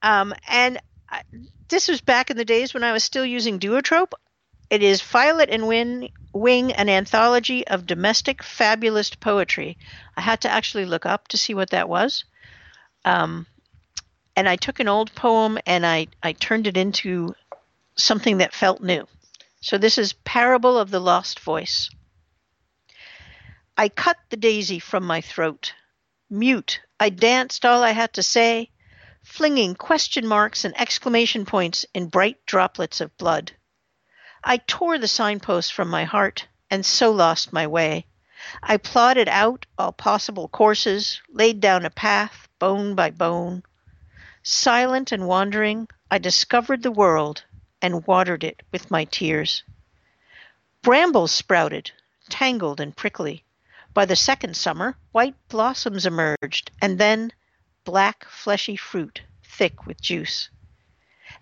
um, and I, this was back in the days when I was still using Duotrope. It is Violet and Wing, Wing, an anthology of domestic fabulist poetry. I had to actually look up to see what that was. Um, and I took an old poem and I, I turned it into something that felt new. So this is Parable of the Lost Voice. I cut the daisy from my throat Mute, I danced all I had to say, flinging question marks and exclamation points in bright droplets of blood. I tore the signposts from my heart and so lost my way. I plotted out all possible courses, laid down a path, bone by bone. Silent and wandering, I discovered the world and watered it with my tears. Brambles sprouted, tangled and prickly. By the second summer, white blossoms emerged, and then black, fleshy fruit, thick with juice.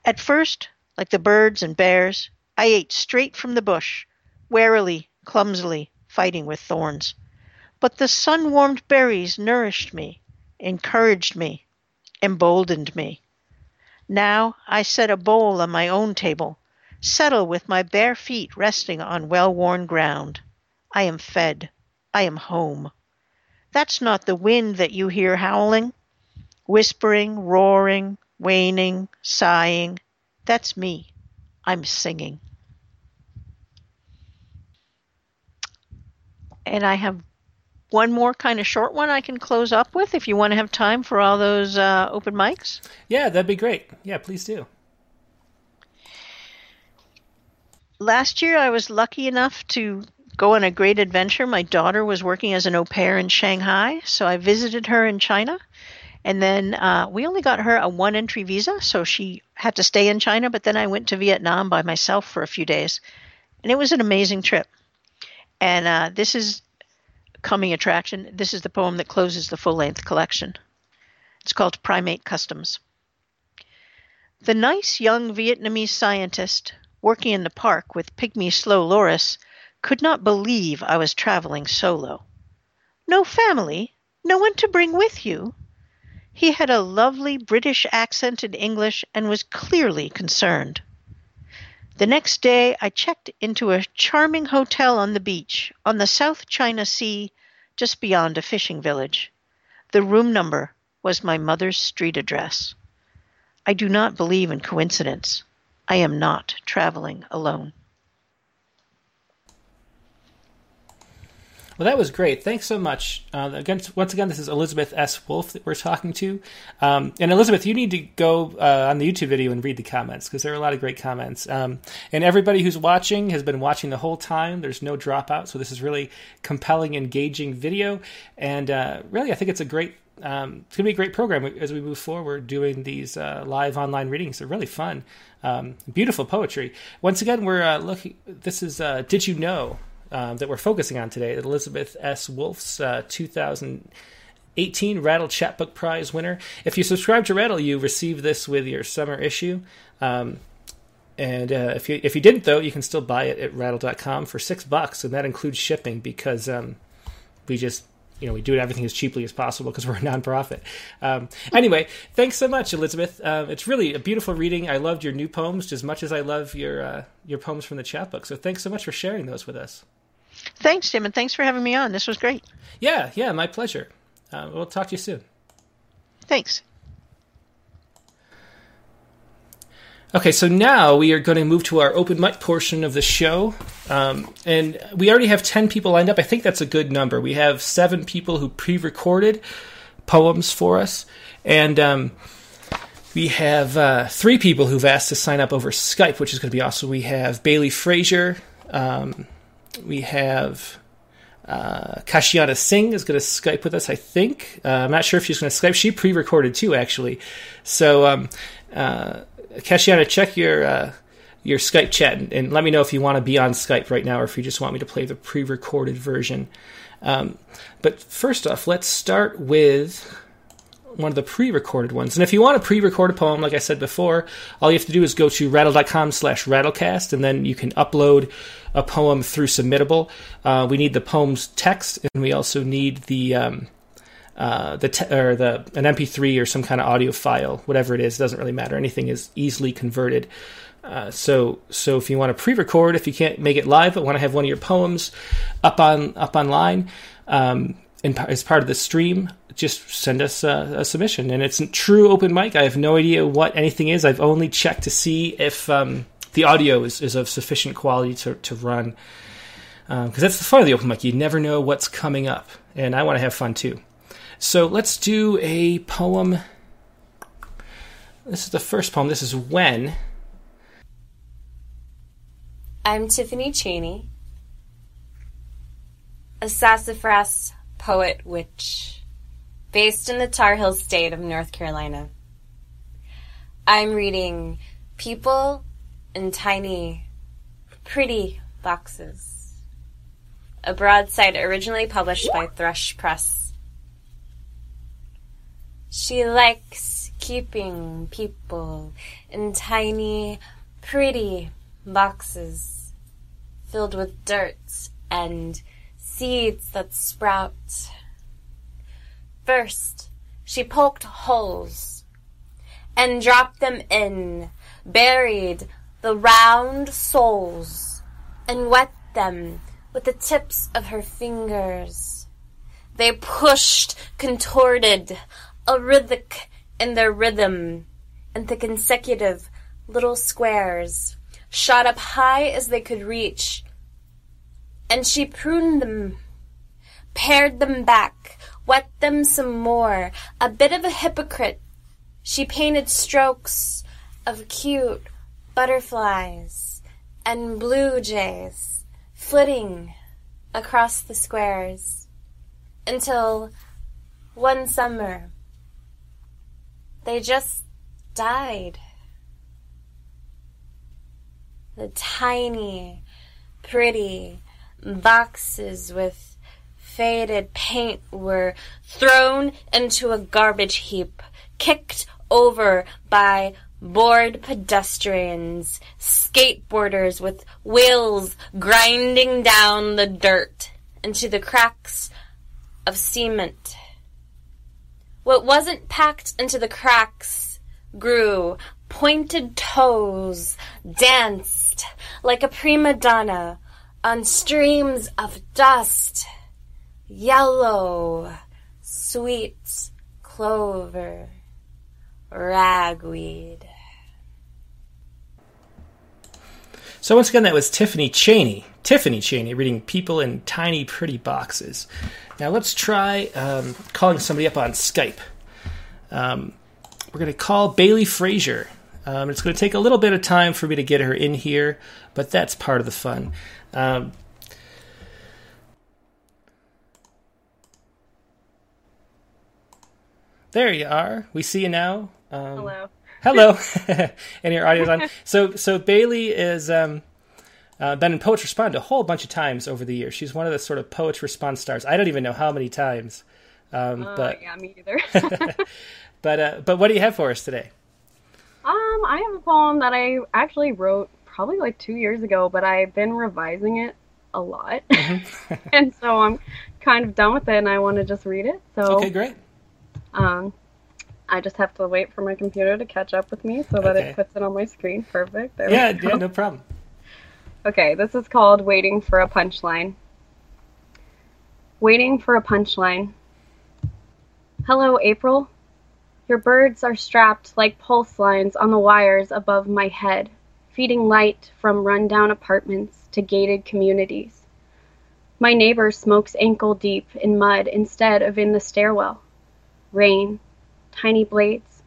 At first, like the birds and bears, I ate straight from the bush, warily, clumsily, fighting with thorns. But the sun warmed berries nourished me, encouraged me, emboldened me. Now I set a bowl on my own table, settle with my bare feet resting on well worn ground. I am fed. I am home. That's not the wind that you hear howling, whispering, roaring, waning, sighing. That's me. I'm singing. And I have one more kind of short one I can close up with if you want to have time for all those uh, open mics. Yeah, that'd be great. Yeah, please do. Last year, I was lucky enough to go on a great adventure. My daughter was working as an au pair in Shanghai, so I visited her in China. And then uh, we only got her a one entry visa, so she had to stay in China. But then I went to Vietnam by myself for a few days. And it was an amazing trip. And uh, this is coming attraction. This is the poem that closes the full length collection. It's called Primate Customs. The nice young Vietnamese scientist working in the park with pygmy slow loris could not believe I was traveling solo. No family? No one to bring with you? He had a lovely British accented English and was clearly concerned. The next day I checked into a charming hotel on the beach on the South China Sea just beyond a fishing village. The room number was my mother's street address. I do not believe in coincidence. I am not traveling alone. Well, that was great. Thanks so much. Uh, again, once again, this is Elizabeth S. Wolf that we're talking to. Um, and Elizabeth, you need to go uh, on the YouTube video and read the comments because there are a lot of great comments. Um, and everybody who's watching has been watching the whole time. There's no dropout, so this is really compelling, engaging video. And uh, really, I think it's a great um, it's going to be a great program as we move forward doing these uh, live online readings. They're really fun. Um, beautiful poetry. Once again, we're uh, looking. This is uh, Did You Know? Um, that we're focusing on today. Elizabeth S. Wolf's uh, 2018 Rattle Chapbook Prize winner. If you subscribe to Rattle, you receive this with your summer issue. Um, and uh, if you if you didn't though, you can still buy it at rattle.com for six bucks, and that includes shipping because um, we just you know we do everything as cheaply as possible because we're a nonprofit. Um, anyway, thanks so much, Elizabeth. Uh, it's really a beautiful reading. I loved your new poems just as much as I love your uh, your poems from the chapbook. So thanks so much for sharing those with us. Thanks, Tim, and thanks for having me on. This was great. Yeah, yeah, my pleasure. uh, we'll talk to you soon. Thanks. Okay, so now we are going to move to our open mic portion of the show. Um, and we already have 10 people lined up. I think that's a good number. We have seven people who pre recorded poems for us. And um, we have uh, three people who've asked to sign up over Skype, which is going to be awesome. We have Bailey Frazier. Um, we have uh, Kashiana Singh is going to Skype with us, I think. Uh, I'm not sure if she's going to Skype. She pre recorded too, actually. So, um, uh, Kashiana, check your uh, your Skype chat and, and, let me know if you want to be on Skype right now or if you just want me to play the pre-recorded version. Um, but first off, let's start with one of the pre-recorded ones. And if you want to pre-record a poem, like I said before, all you have to do is go to rattle.com slash rattlecast, and then you can upload a poem through Submittable. Uh, we need the poem's text, and we also need the um, uh, the te- or the an MP3 or some kind of audio file, whatever it is, doesn't really matter. Anything is easily converted. Uh, so so if you want to pre-record, if you can't make it live, but want to have one of your poems up on up online, um, in, as part of the stream, just send us a, a, submission. And it's a true open mic. I have no idea what anything is. I've only checked to see if um, the audio is, is of sufficient quality to, to run. Because um, that's the fun of the open mic. You never know what's coming up. And I want to have fun too. So let's do a poem. This is the first poem. This is When. I'm Tiffany Cheney, a sassafras poet witch based in the Tar Heel state of North Carolina. I'm reading People in Tiny, Pretty Boxes, a broadside originally published by Thrush Press. She likes keeping people in tiny, pretty boxes filled with dirt and seeds that sprout. First, she poked holes and dropped them in, buried the round soles, and wet them with the tips of her fingers. They pushed, contorted, a rhythmic in their rhythm, and the consecutive little squares shot up high as they could reach. And she pruned them, pared them back, wet them some more, a bit of a hypocrite. She painted strokes of cute butterflies and blue jays flitting across the squares until one summer they just died. The tiny, pretty boxes with faded paint were thrown into a garbage heap, kicked over by bored pedestrians, skateboarders with wheels grinding down the dirt into the cracks of cement. What wasn't packed into the cracks grew, pointed toes danced like a prima donna on streams of dust. Yellow, sweet clover, ragweed. So once again, that was Tiffany Cheney. Tiffany Cheney reading People in Tiny Pretty Boxes. Now let's try um, calling somebody up on Skype. Um, we're going to call Bailey Frazier. Um, it's going to take a little bit of time for me to get her in here, but that's part of the fun. Um, there you are. We see you now. Um, hello. Hello. and your audio's on. So, so Bailey is um, uh, been in Poets Respond a whole bunch of times over the years. She's one of the sort of Poets Respond stars. I don't even know how many times. Um, uh, but yeah, me either. but uh, but what do you have for us today? Um, I have a poem that I actually wrote probably like two years ago, but I've been revising it a lot, mm-hmm. and so I'm kind of done with it, and I want to just read it. So okay, great. Um, I just have to wait for my computer to catch up with me so that okay. it puts it on my screen. Perfect. There yeah, yeah, no problem. Okay, this is called Waiting for a Punchline. Waiting for a punchline. Hello, April. Your birds are strapped like pulse lines on the wires above my head, feeding light from rundown apartments to gated communities. My neighbor smokes ankle deep in mud instead of in the stairwell. Rain, tiny blades.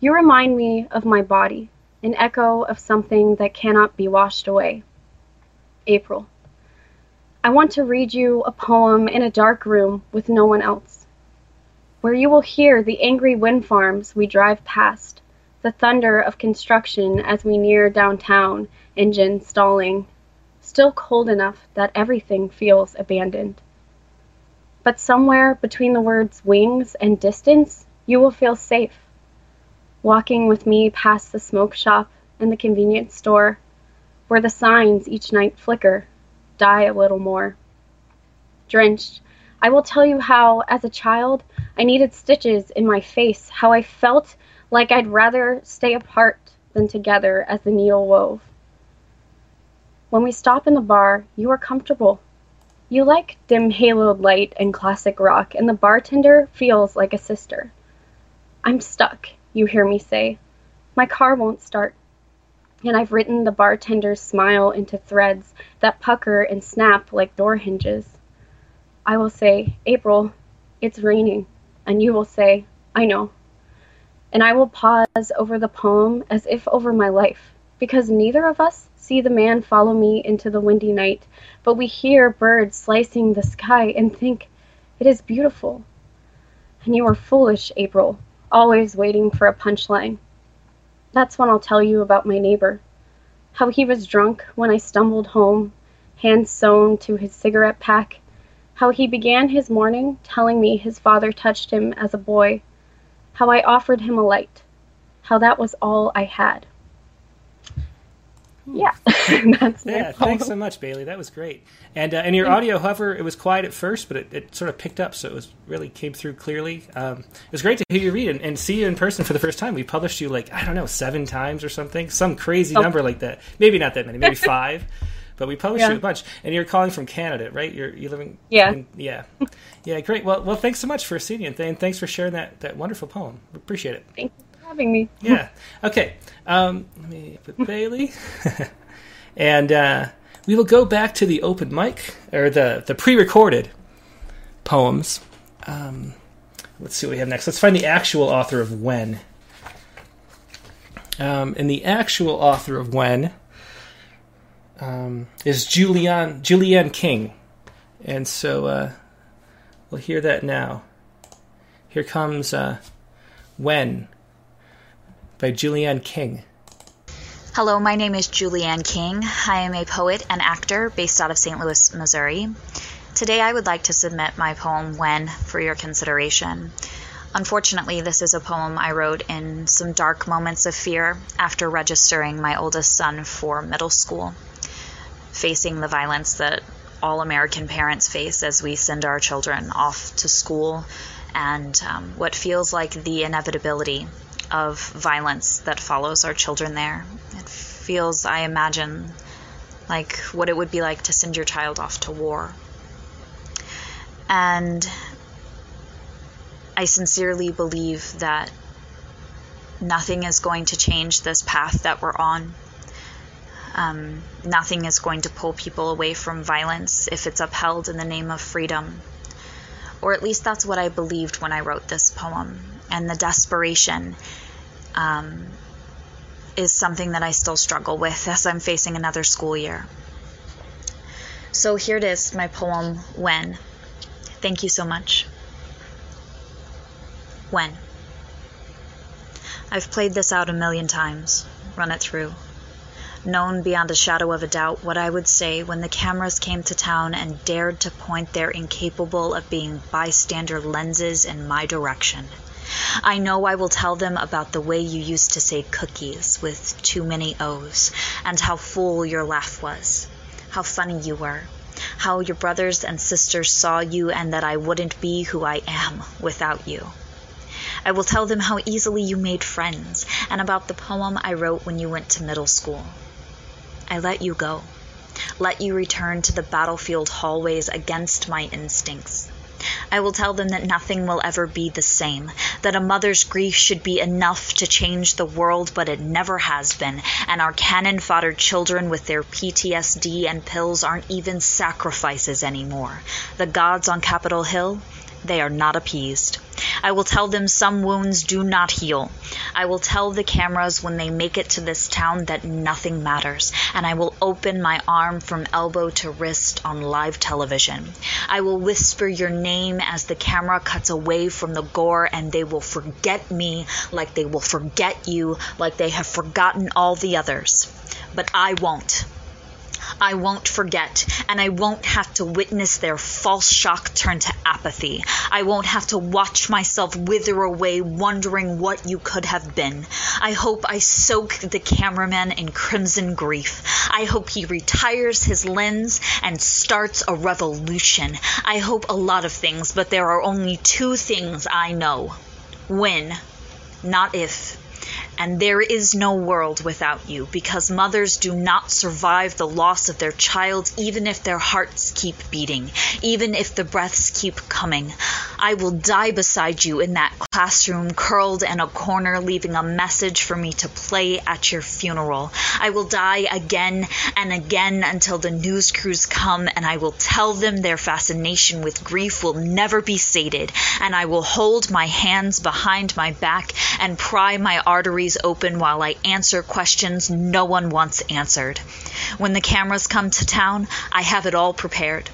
You remind me of my body, an echo of something that cannot be washed away. April. I want to read you a poem in a dark room with no one else, where you will hear the angry wind farms we drive past, the thunder of construction as we near downtown, engine stalling, still cold enough that everything feels abandoned. But somewhere between the words wings and distance, you will feel safe. Walking with me past the smoke shop and the convenience store, where the signs each night flicker, die a little more. Drenched, I will tell you how, as a child, I needed stitches in my face, how I felt like I'd rather stay apart than together as the needle wove. When we stop in the bar, you are comfortable. You like dim haloed light and classic rock, and the bartender feels like a sister. I'm stuck, you hear me say. My car won't start. And I've written the bartender's smile into threads that pucker and snap like door hinges. I will say, April, it's raining. And you will say, I know. And I will pause over the poem as if over my life, because neither of us see the man follow me into the windy night, but we hear birds slicing the sky and think, it is beautiful. And you are foolish, April, always waiting for a punchline. That's when I'll tell you about my neighbor. How he was drunk when I stumbled home, hands sewn to his cigarette pack. How he began his morning telling me his father touched him as a boy. How I offered him a light. How that was all I had. Yeah, that's Yeah, thanks so much, Bailey. That was great. And uh, and your audio, however, it was quiet at first, but it, it sort of picked up, so it was really came through clearly. Um, it was great to hear you read and, and see you in person for the first time. We published you like I don't know seven times or something, some crazy Oh. number like that. Maybe not that many, maybe five. But we published Yeah. you a bunch, and you're calling from Canada, right? You're you living, Yeah. in- yeah, yeah. Great. Well, well, thanks so much for seeing you, and thanks for sharing that that wonderful poem. We appreciate it. Thank you having me. Yeah. Okay. Um, let me put Bailey. and uh, we will go back to the open mic, or the, the pre recorded poems. Um, let's see what we have next. Let's find the actual author of When. Um, and the actual author of When um, is Julianne, Julianne King. And so uh, we'll hear that now. Here comes uh, When by Julianne King. Hello, my name is Julianne King. I am a poet and actor based out of St. Louis, Missouri. Today I would like to submit my poem When for your consideration. Unfortunately, this is a poem I wrote in some dark moments of fear after registering my oldest son for middle school, facing the violence that all American parents face as we send our children off to school and um, what feels like the inevitability of violence that follows our children there. It feels, I imagine, like what it would be like to send your child off to war. And I sincerely believe that nothing is going to change this path that we're on. Um, nothing is going to pull people away from violence if it's upheld in the name of freedom. Or at least that's what I believed when I wrote this poem. And the desperation um, is something that I still struggle with as I'm facing another school year. So here it is, my poem, When. Thank you so much. When. I've played this out a million times, run it through. Known beyond a shadow of a doubt what I would say when the cameras came to town and dared to point their incapable of being bystander lenses in my direction. I know I will tell them about the way you used to say cookies with too many O's, and how full your laugh was, how funny you were, how your brothers and sisters saw you, and that I wouldn't be who I am without you. I will tell them how easily you made friends, and about the poem I wrote when you went to middle school. I let you go, let you return to the battlefield hallways against my instincts. I will tell them that nothing will ever be the same, that a mother's grief should be enough to change the world, but it never has been, and our cannon fodder children with their PTSD and pills aren't even sacrifices anymore. The gods on Capitol Hill, they are not appeased. I will tell them some wounds do not heal. I will tell the cameras when they make it to this town that nothing matters, and I will open my arm from elbow to wrist on live television. I will whisper your name as the camera cuts away from the gore, and they will forget me like they will forget you, like they have forgotten all the others. But I won't. I won't forget, and I won't have to witness their false shock turn to apathy. I won't have to watch myself wither away wondering what you could have been. I hope I soak the cameraman in crimson grief. I hope he retires his lens and starts a revolution. I hope a lot of things, but there are only two things I know. When, not if. And there is no world without you, because mothers do not survive the loss of their child, even if their hearts keep beating, even if the breaths keep coming. I will die beside you in that classroom, curled in a corner, leaving a message for me to play at your funeral. I will die again and again until the news crews come, and I will tell them their fascination with grief will never be sated, and I will hold my hands behind my back and pry my arteries open while I answer questions no one wants answered. When the cameras come to town, I have it all prepared.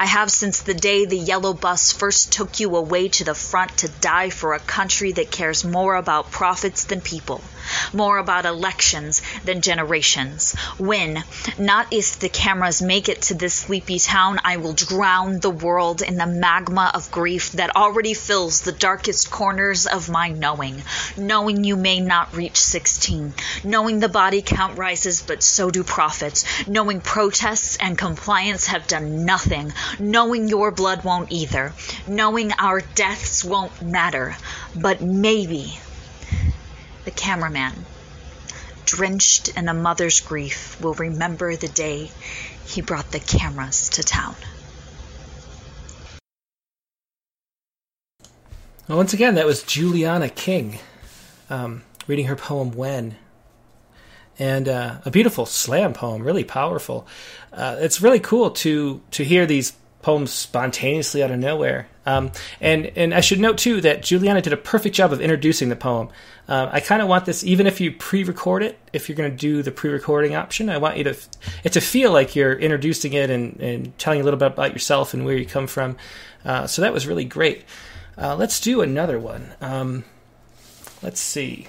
I have since the day the yellow bus first took you away to the front to die for a country that cares more about profits than people, more about elections than generations. When, not if the cameras make it to this sleepy town, I will drown the world in the magma of grief that already fills the darkest corners of my knowing. Knowing you may not reach 16, knowing the body count rises, but so do profits, knowing protests and compliance have done nothing. Knowing your blood won't either, knowing our deaths won't matter, but maybe the cameraman, drenched in a mother's grief, will remember the day he brought the cameras to town. Well, once again, that was Juliana King um, reading her poem When. And uh, a beautiful slam poem, really powerful. Uh, it's really cool to to hear these poems spontaneously out of nowhere. Um, and and I should note too that Juliana did a perfect job of introducing the poem. Uh, I kind of want this, even if you pre-record it, if you're going to do the pre-recording option, I want you to it to feel like you're introducing it and, and telling a little bit about yourself and where you come from. Uh, so that was really great. Uh, let's do another one. Um, let's see.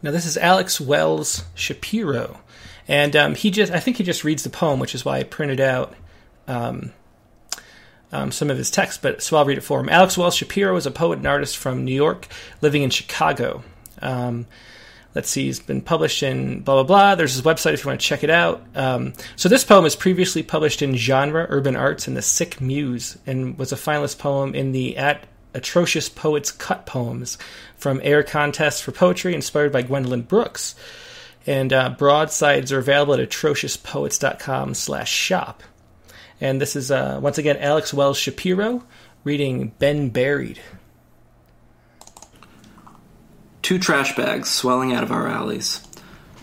Now this is Alex Wells Shapiro, and um, he just I think he just reads the poem, which is why I printed out um, um, some of his text, but so I'll read it for him. Alex Wells Shapiro is a poet and artist from New York, living in Chicago. Um, let's see, he's been published in blah blah blah. There's his website if you want to check it out. Um, so this poem was previously published in Genre Urban Arts and the Sick Muse, and was a finalist poem in the at Atrocious Poets Cut Poems from Air Contest for Poetry, inspired by Gwendolyn Brooks. And uh, broadsides are available at atrociouspoets.com slash shop. And this is, uh, once again, Alex Wells Shapiro reading Ben Buried. Two trash bags swelling out of our alleys,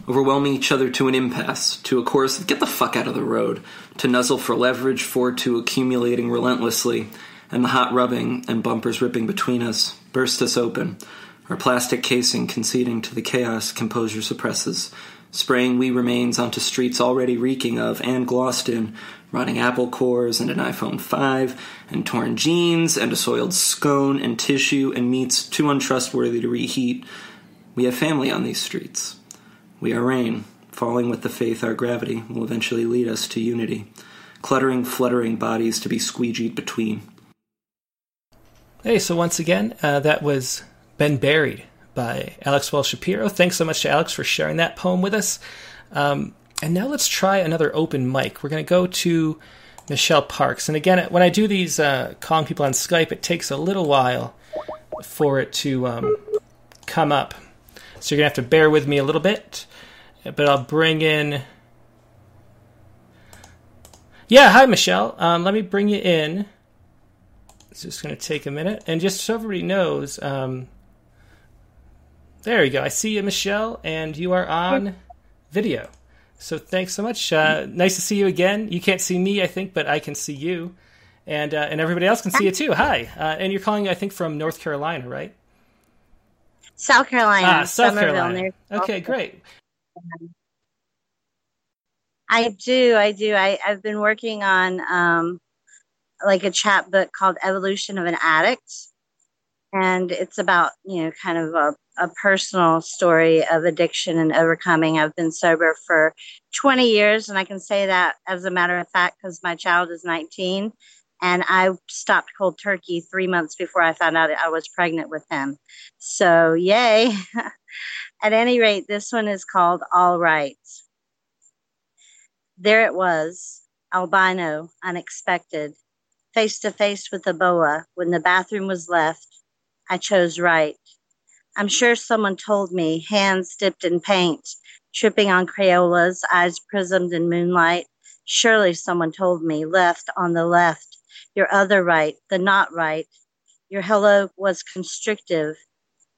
overwhelming each other to an impasse, to a chorus of get the fuck out of the road, to nuzzle for leverage, for to accumulating relentlessly, and the hot rubbing and bumpers ripping between us burst us open, our plastic casing conceding to the chaos composure suppresses, spraying we remains onto streets already reeking of and glossed in, rotting apple cores and an iPhone 5, and torn jeans, and a soiled scone, and tissue, and meats too untrustworthy to reheat. We have family on these streets. We are rain, falling with the faith our gravity will eventually lead us to unity, cluttering, fluttering bodies to be squeegeed between. Hey, so once again, uh, that was Ben Buried by Alex Wells Shapiro. Thanks so much to Alex for sharing that poem with us. Um, and now let's try another open mic. We're going to go to Michelle Parks. And again, when I do these uh, calling people on Skype, it takes a little while for it to um, come up. So you're going to have to bear with me a little bit. But I'll bring in. Yeah, hi, Michelle. Um, let me bring you in. It's just going to take a minute. And just so everybody knows, um, there you go. I see you, Michelle, and you are on video. So thanks so much. Uh, nice to see you again. You can't see me, I think, but I can see you, and uh, and everybody else can see you too. Hi, uh, and you're calling, I think, from North Carolina, right? South Carolina. Ah, South Summerville, Carolina. Okay, great. I do. I do. I, I've been working on um, like a chapbook called Evolution of an Addict. And it's about, you know, kind of a, a personal story of addiction and overcoming. I've been sober for 20 years, and I can say that as a matter of fact because my child is 19. And I stopped cold turkey three months before I found out I was pregnant with him. So, yay. At any rate, this one is called All Right. There it was, albino, unexpected, face to face with the boa. When the bathroom was left, I chose right. I'm sure someone told me, hands dipped in paint, tripping on Crayolas, eyes prismed in moonlight. Surely someone told me, left on the left, your other right, the not right. Your hello was constrictive,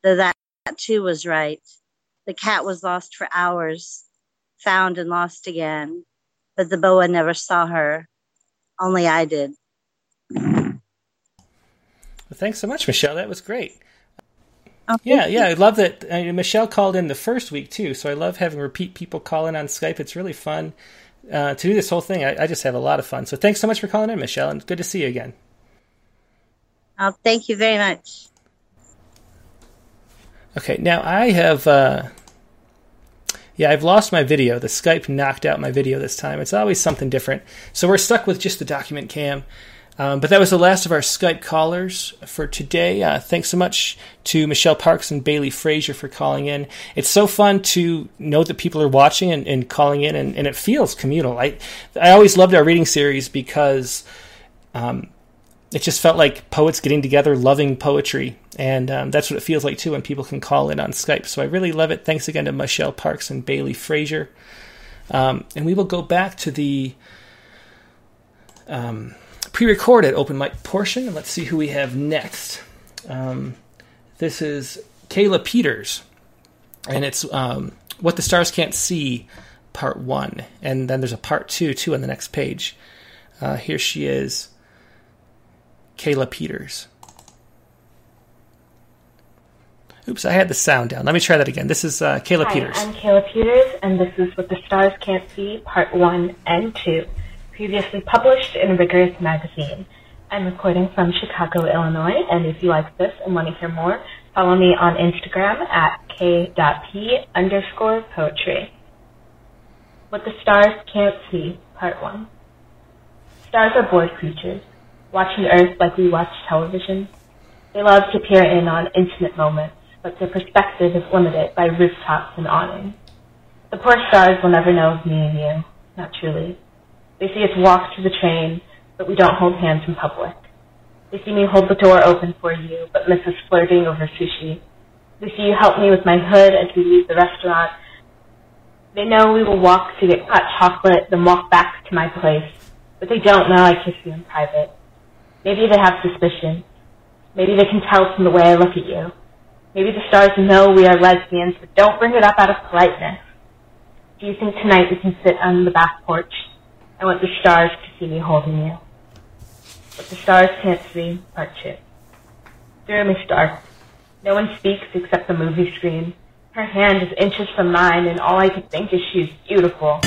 though that too was right. The cat was lost for hours, found and lost again but the boa never saw her. Only I did. Thanks so much, Michelle. That was great. Yeah, yeah, I love that. Uh, Michelle called in the first week too, so I love having repeat people call in on Skype. It's really fun uh, to do this whole thing. I, I just have a lot of fun. So thanks so much for calling in, Michelle, and good to see you again. Oh, thank you very much. Okay, now I have. Uh, yeah, I've lost my video. The Skype knocked out my video this time. It's always something different. So we're stuck with just the document cam. Um, but that was the last of our Skype callers for today. Uh, thanks so much to Michelle Parks and Bailey Frazier for calling in. It's so fun to know that people are watching and, and calling in, and, and, it feels communal. I I always loved our reading series because um, it just felt like poets getting together, loving poetry, and um, that's what it feels like too when people can call in on Skype. So I really love it. Thanks again to Michelle Parks and Bailey Frazier. Um, and we will go back to the um, pre-recorded open mic portion, and let's see who we have next. Um, this is Kayla Peters, and it's um, "What the Stars Can't See," part one, and then there's a part two too on the next page. Uh, here she is, Kayla Peters. Oops, I had the sound down. Let me try that again. This is uh, Kayla Hi, Peters. I'm Kayla Peters, and this is What the Stars Can't See, Part 1 and 2, previously published in Rigorous Magazine. I'm recording from Chicago, Illinois, and if you like this and want to hear more, follow me on Instagram at k.p underscore poetry. What the Stars Can't See, Part 1. Stars are bored creatures, watching Earth like we watch television. They love to peer in on intimate moments but their perspective is limited by rooftops and awnings. The poor stars will never know of me and you, not truly. They see us walk to the train, but we don't hold hands in public. They see me hold the door open for you, but miss us flirting over sushi. They see you help me with my hood as we leave the restaurant. They know we will walk to get hot chocolate, then walk back to my place, but they don't know I kiss you in private. Maybe they have suspicion. Maybe they can tell from the way I look at you. Maybe the stars know we are lesbians, but don't bring it up out of politeness. Do you think tonight we can sit on the back porch? I want the stars to see me holding you. But the stars can't see, two. The room is dark. No one speaks except the movie screen. Her hand is inches from mine, and all I can think is she is beautiful.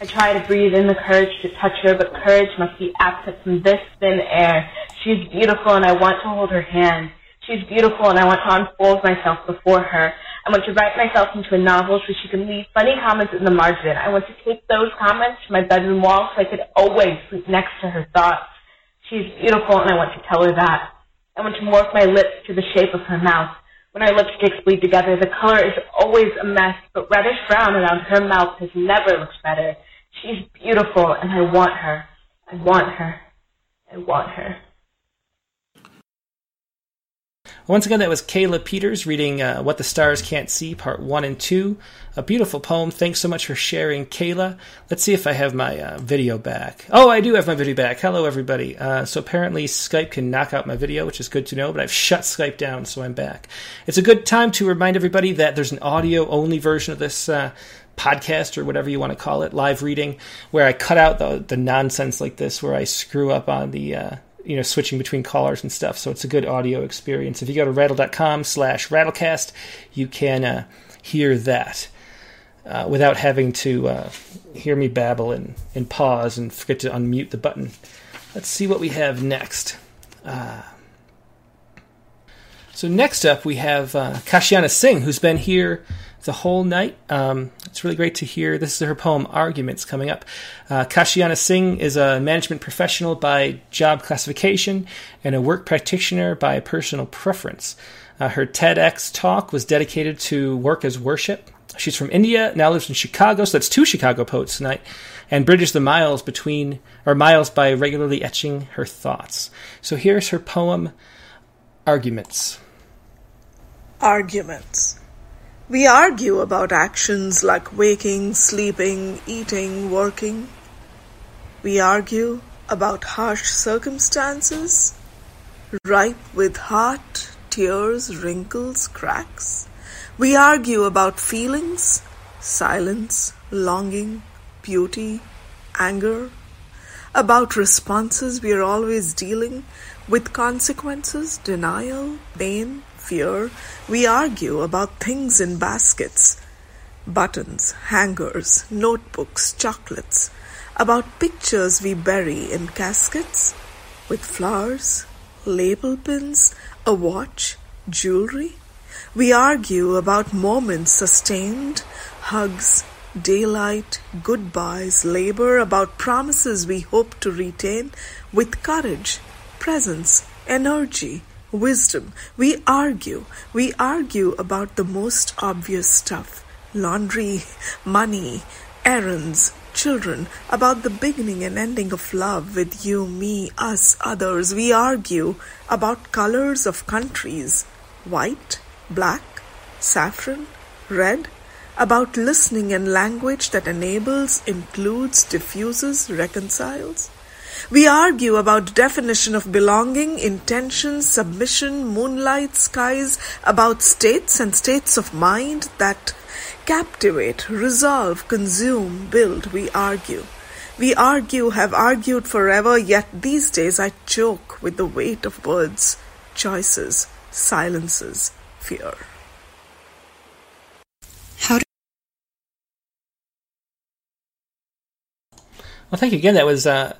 I try to breathe in the courage to touch her, but courage must be absent from this thin air. She is beautiful, and I want to hold her hand. She's beautiful and I want to unfold myself before her. I want to write myself into a novel so she can leave funny comments in the margin. I want to take those comments to my bedroom wall so I could always sleep next to her thoughts. She's beautiful and I want to tell her that. I want to morph my lips to the shape of her mouth. When our lipsticks bleed together, the color is always a mess, but reddish brown around her mouth has never looked better. She's beautiful and I want her. I want her. I want her. Once again, that was Kayla Peters reading uh, What the Stars Can't See, Part 1 and 2. A beautiful poem. Thanks so much for sharing, Kayla. Let's see if I have my uh, video back. Oh, I do have my video back. Hello, everybody. Uh, so apparently, Skype can knock out my video, which is good to know, but I've shut Skype down, so I'm back. It's a good time to remind everybody that there's an audio only version of this uh, podcast or whatever you want to call it, live reading, where I cut out the, the nonsense like this, where I screw up on the uh, you know switching between callers and stuff. So it's a good audio experience. If you go to rattle.com slash rattlecast you can uh, hear that uh, without having to uh, hear me babble and, and pause and forget to unmute the button. Let's see what we have next. Uh, so next up we have uh, kashiana singh who's been here the whole night. Um, it's really great to hear. This is her poem Arguments coming up. Uh, Kashiana Singh is a management professional by job classification and a work practitioner by personal preference. Uh, her TEDx talk was dedicated to work as worship. She's from India, now lives in Chicago, so that's two Chicago poets tonight, and bridges the miles between, or miles by regularly etching her thoughts. So here's her poem Arguments. Arguments. We argue about actions like waking, sleeping, eating, working. We argue about harsh circumstances, ripe with heart, tears, wrinkles, cracks. We argue about feelings, silence, longing, beauty, anger, about responses we are always dealing with consequences, denial, pain, fear, we argue about things in baskets buttons, hangers, notebooks, chocolates, about pictures we bury in caskets with flowers, label pins, a watch, jewelry. We argue about moments sustained, hugs, daylight, goodbyes, labor, about promises we hope to retain with courage, presence, energy, wisdom. We argue. We argue about the most obvious stuff laundry, money, errands, children, about the beginning and ending of love with you, me, us, others. We argue about colors of countries white, black, saffron, red. About listening and language that enables, includes, diffuses, reconciles. We argue about definition of belonging, intention, submission, moonlight, skies, about states and states of mind that captivate, resolve, consume, build. We argue. We argue, have argued forever, yet these days I choke with the weight of words, choices, silences, fear. How do Well, thank you again. That was uh,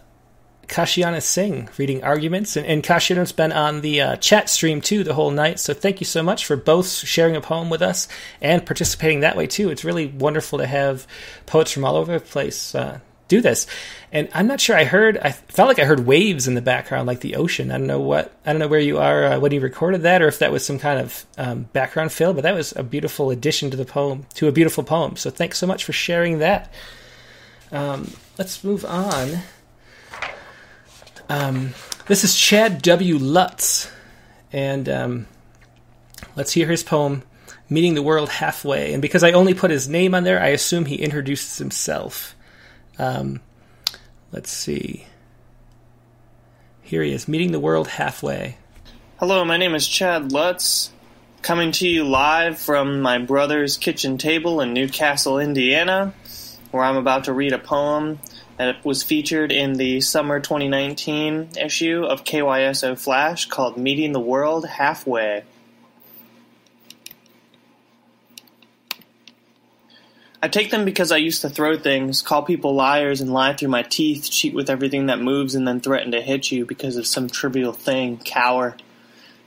Kashiana Singh reading arguments, and, and Kashiana's been on the uh, chat stream too the whole night. So thank you so much for both sharing a poem with us and participating that way too. It's really wonderful to have poets from all over the place uh, do this. And I'm not sure. I heard. I felt like I heard waves in the background, like the ocean. I don't know what. I don't know where you are uh, when you recorded that, or if that was some kind of um, background fill. But that was a beautiful addition to the poem, to a beautiful poem. So thanks so much for sharing that. Um, let's move on. Um, this is Chad W. Lutz, and um, let's hear his poem, Meeting the World Halfway. And because I only put his name on there, I assume he introduces himself. Um, let's see. Here he is, Meeting the World Halfway. Hello, my name is Chad Lutz, coming to you live from my brother's kitchen table in New Castle, Indiana, where I'm about to read a poem that was featured in the summer 2019 issue of KYSO Flash called Meeting the World Halfway. I take them because I used to throw things, call people liars, and lie through my teeth, cheat with everything that moves, and then threaten to hit you because of some trivial thing, cower.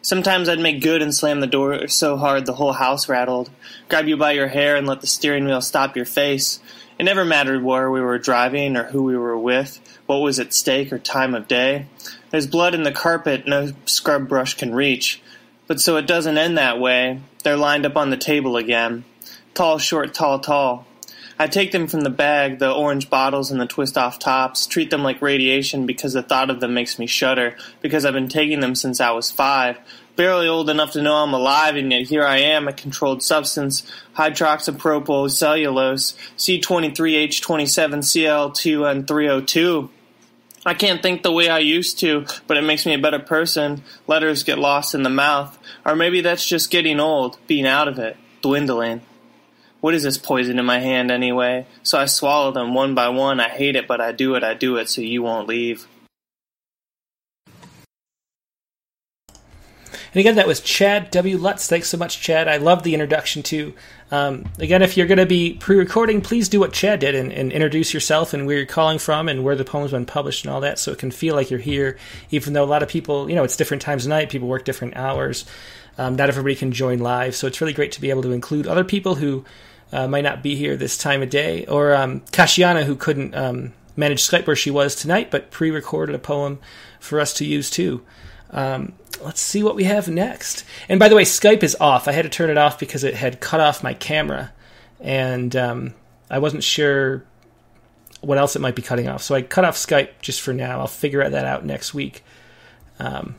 Sometimes I'd make good and slam the door so hard the whole house rattled, grab you by your hair and let the steering wheel stop your face, it never mattered where we were driving or who we were with, what was at stake or time of day. There's blood in the carpet no scrub brush can reach. But so it doesn't end that way. They're lined up on the table again. Tall, short, tall, tall. I take them from the bag, the orange bottles and the twist off tops, treat them like radiation because the thought of them makes me shudder, because I've been taking them since I was five. Barely old enough to know I'm alive, and yet here I am, a controlled substance, hydroxypropyl cellulose, C23H27Cl2 and 302. I can't think the way I used to, but it makes me a better person. Letters get lost in the mouth. Or maybe that's just getting old, being out of it, dwindling. What is this poison in my hand anyway? So I swallow them one by one. I hate it, but I do it, I do it so you won't leave. And again, that was Chad W. Lutz. Thanks so much, Chad. I love the introduction too. Um, again, if you're going to be pre-recording, please do what Chad did and, and, introduce yourself and where you're calling from and where the poem's been published and all that, so it can feel like you're here. Even though a lot of people, you know, it's different times of night. People work different hours. Um, not everybody can join live, so it's really great to be able to include other people who uh, might not be here this time of day, or um, Kashiana who couldn't um, manage Skype where she was tonight, but pre-recorded a poem for us to use too. Um, let's see what we have next. And by the way, Skype is off. I had to turn it off because it had cut off my camera, and um, I wasn't sure what else it might be cutting off. So I cut off Skype just for now. I'll figure that out next week. Um,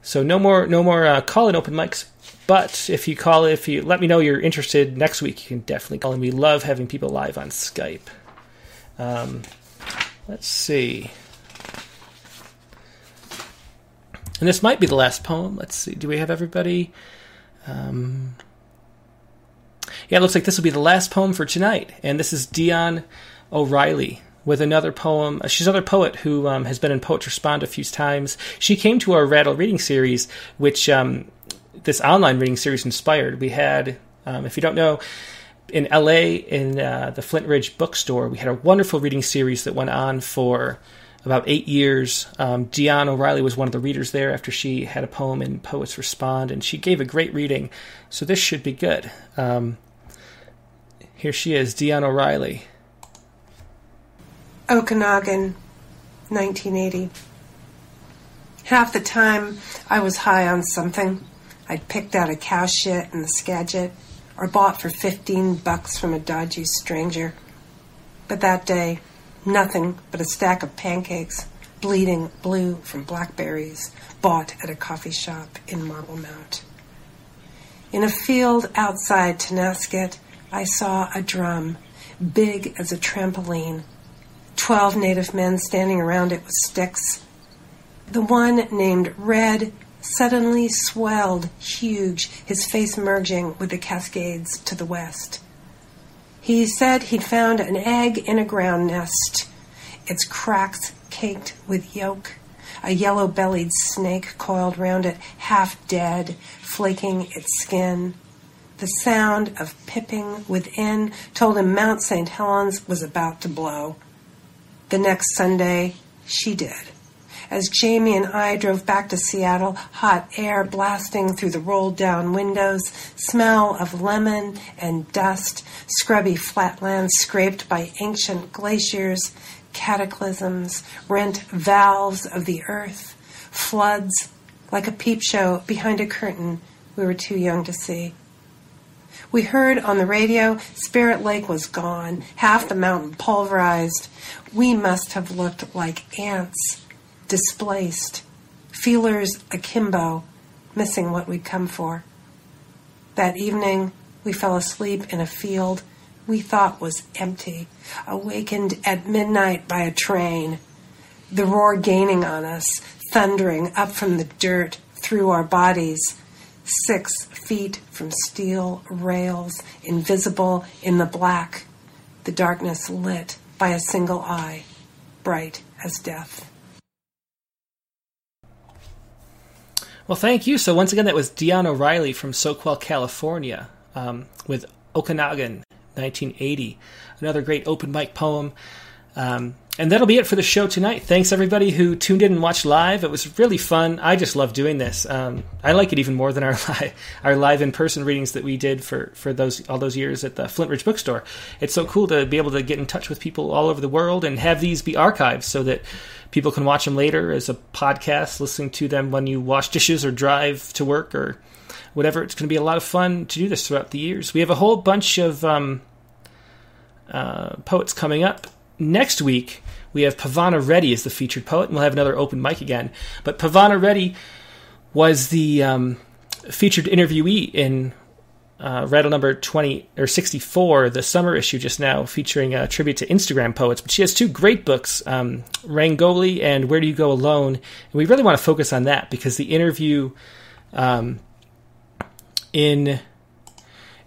so no more, no more uh, call-in open mics. But if you call, if you let me know you're interested next week, you can definitely call. And we love having people live on Skype. Um, let's see. And this might be the last poem. Let's see. Do we have everybody? Um, yeah, it looks like this will be the last poem for tonight. And this is Dion O'Reilly with another poem. Uh, she's another poet who um, has been in Poets Respond a few times. She came to our Rattle reading series, which um, this online reading series inspired. We had, um, if you don't know, in LA in uh, the Flintridge bookstore, we had a wonderful reading series that went on for about eight years. Um, O'Reilly was one of the readers there after she had a poem in Poets Respond, and she gave a great reading. So this should be good. Um, here she is, Dion O'Reilly. Okanagan, 1980. Half the time I was high on something. I'd picked out a cow shit in the Skagit or bought for 15 bucks from a dodgy stranger. But that day, Nothing but a stack of pancakes, bleeding blue from blackberries, bought at a coffee shop in Marblemount. In a field outside Tonasket, I saw a drum, big as a trampoline. Twelve native men standing around it with sticks. The one named Red suddenly swelled huge, his face merging with the Cascades to the west. He said he'd found an egg in a ground nest, its cracks caked with yolk. A yellow bellied snake coiled round it, half dead, flaking its skin. The sound of pipping within told him Mount St. Helens was about to blow. The next Sunday, she did as Jamie and I drove back to Seattle, hot air blasting through the rolled down windows, smell of lemon and dust, scrubby flatlands scraped by ancient glaciers, cataclysms, rent valves of the earth, floods, like a peep show behind a curtain we were too young to see. We heard on the radio Spirit Lake was gone, half the mountain pulverized. We must have looked like ants displaced, feelers akimbo, missing what we'd come for. That evening, we fell asleep in a field we thought was empty, awakened at midnight by a train, the roar gaining on us, thundering up from the dirt through our bodies, six feet from steel rails, invisible in the black, the darkness lit by a single eye, bright as death. Well, thank you. So once again, that was Dion O'Reilly from Soquel, California, um, with Okanagan, 1980. Another great open mic poem. Um, and that'll be it for the show tonight. Thanks everybody who tuned in and watched live. It was really fun. I just love doing this. Um, I like it even more than our live, our live in person readings that we did for for those all those years at the Flintridge Bookstore. It's so cool to be able to get in touch with people all over the world and have these be archived so that people can watch them later as a podcast, listening to them when you wash dishes or drive to work or whatever. It's going to be a lot of fun to do this throughout the years. We have a whole bunch of um, uh, poets coming up. Next week, we have Pavana Reddy as the featured poet, and we'll have another open mic again. But Pavana Reddy was the um, featured interviewee in uh, rattle number 20 or 64, the summer issue just now, featuring a tribute to Instagram poets. But she has two great books, um, Rangoli and Where Do You Go Alone? And we really want to focus on that because the interview um, in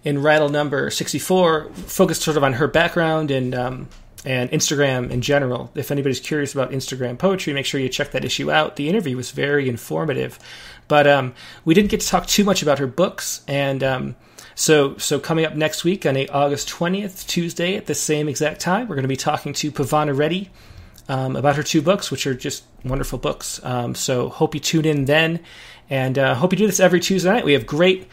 in rattle number 64 focused sort of on her background and um, and Instagram in general. If anybody's curious about Instagram poetry, make sure you check that issue out. The interview was very informative, but um, we didn't get to talk too much about her books. And um, so, so coming up next week on a August 20th, Tuesday at the same exact time, we're going to be talking to Pavana Reddy um, about her two books, which are just wonderful books. Um, so hope you tune in then, and uh, hope you do this every Tuesday night. We have great,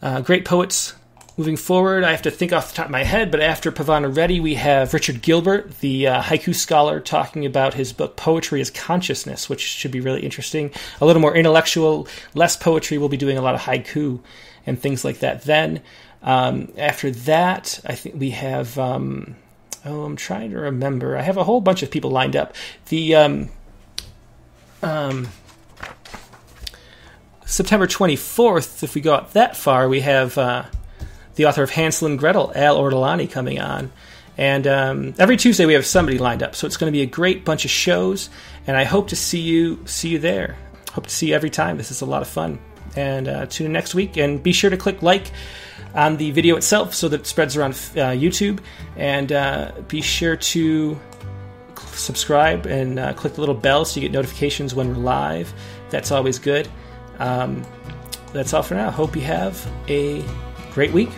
uh, great poets Moving forward, I have to think off the top of my head, but after Pavana Reddy, we have Richard Gilbert, the uh, haiku scholar, talking about his book Poetry as Consciousness, which should be really interesting. A little more intellectual, less poetry. We'll be doing a lot of haiku and things like that then. Um, after that, I think we have. Um, oh, I'm trying to remember. I have a whole bunch of people lined up. The. Um, um September 24th, if we go out that far, we have. Uh, the author of Hansel and Gretel, Al Ortolani, coming on. And um, every Tuesday we have somebody lined up, so it's going to be a great bunch of shows. And I hope to see you see you there. Hope to see you every time. This is a lot of fun. And uh, tune in next week. And be sure to click like on the video itself so that it spreads around uh, YouTube. And uh, be sure to subscribe and uh, click the little bell so you get notifications when we're live. That's always good. Um, that's all for now. Hope you have a great week.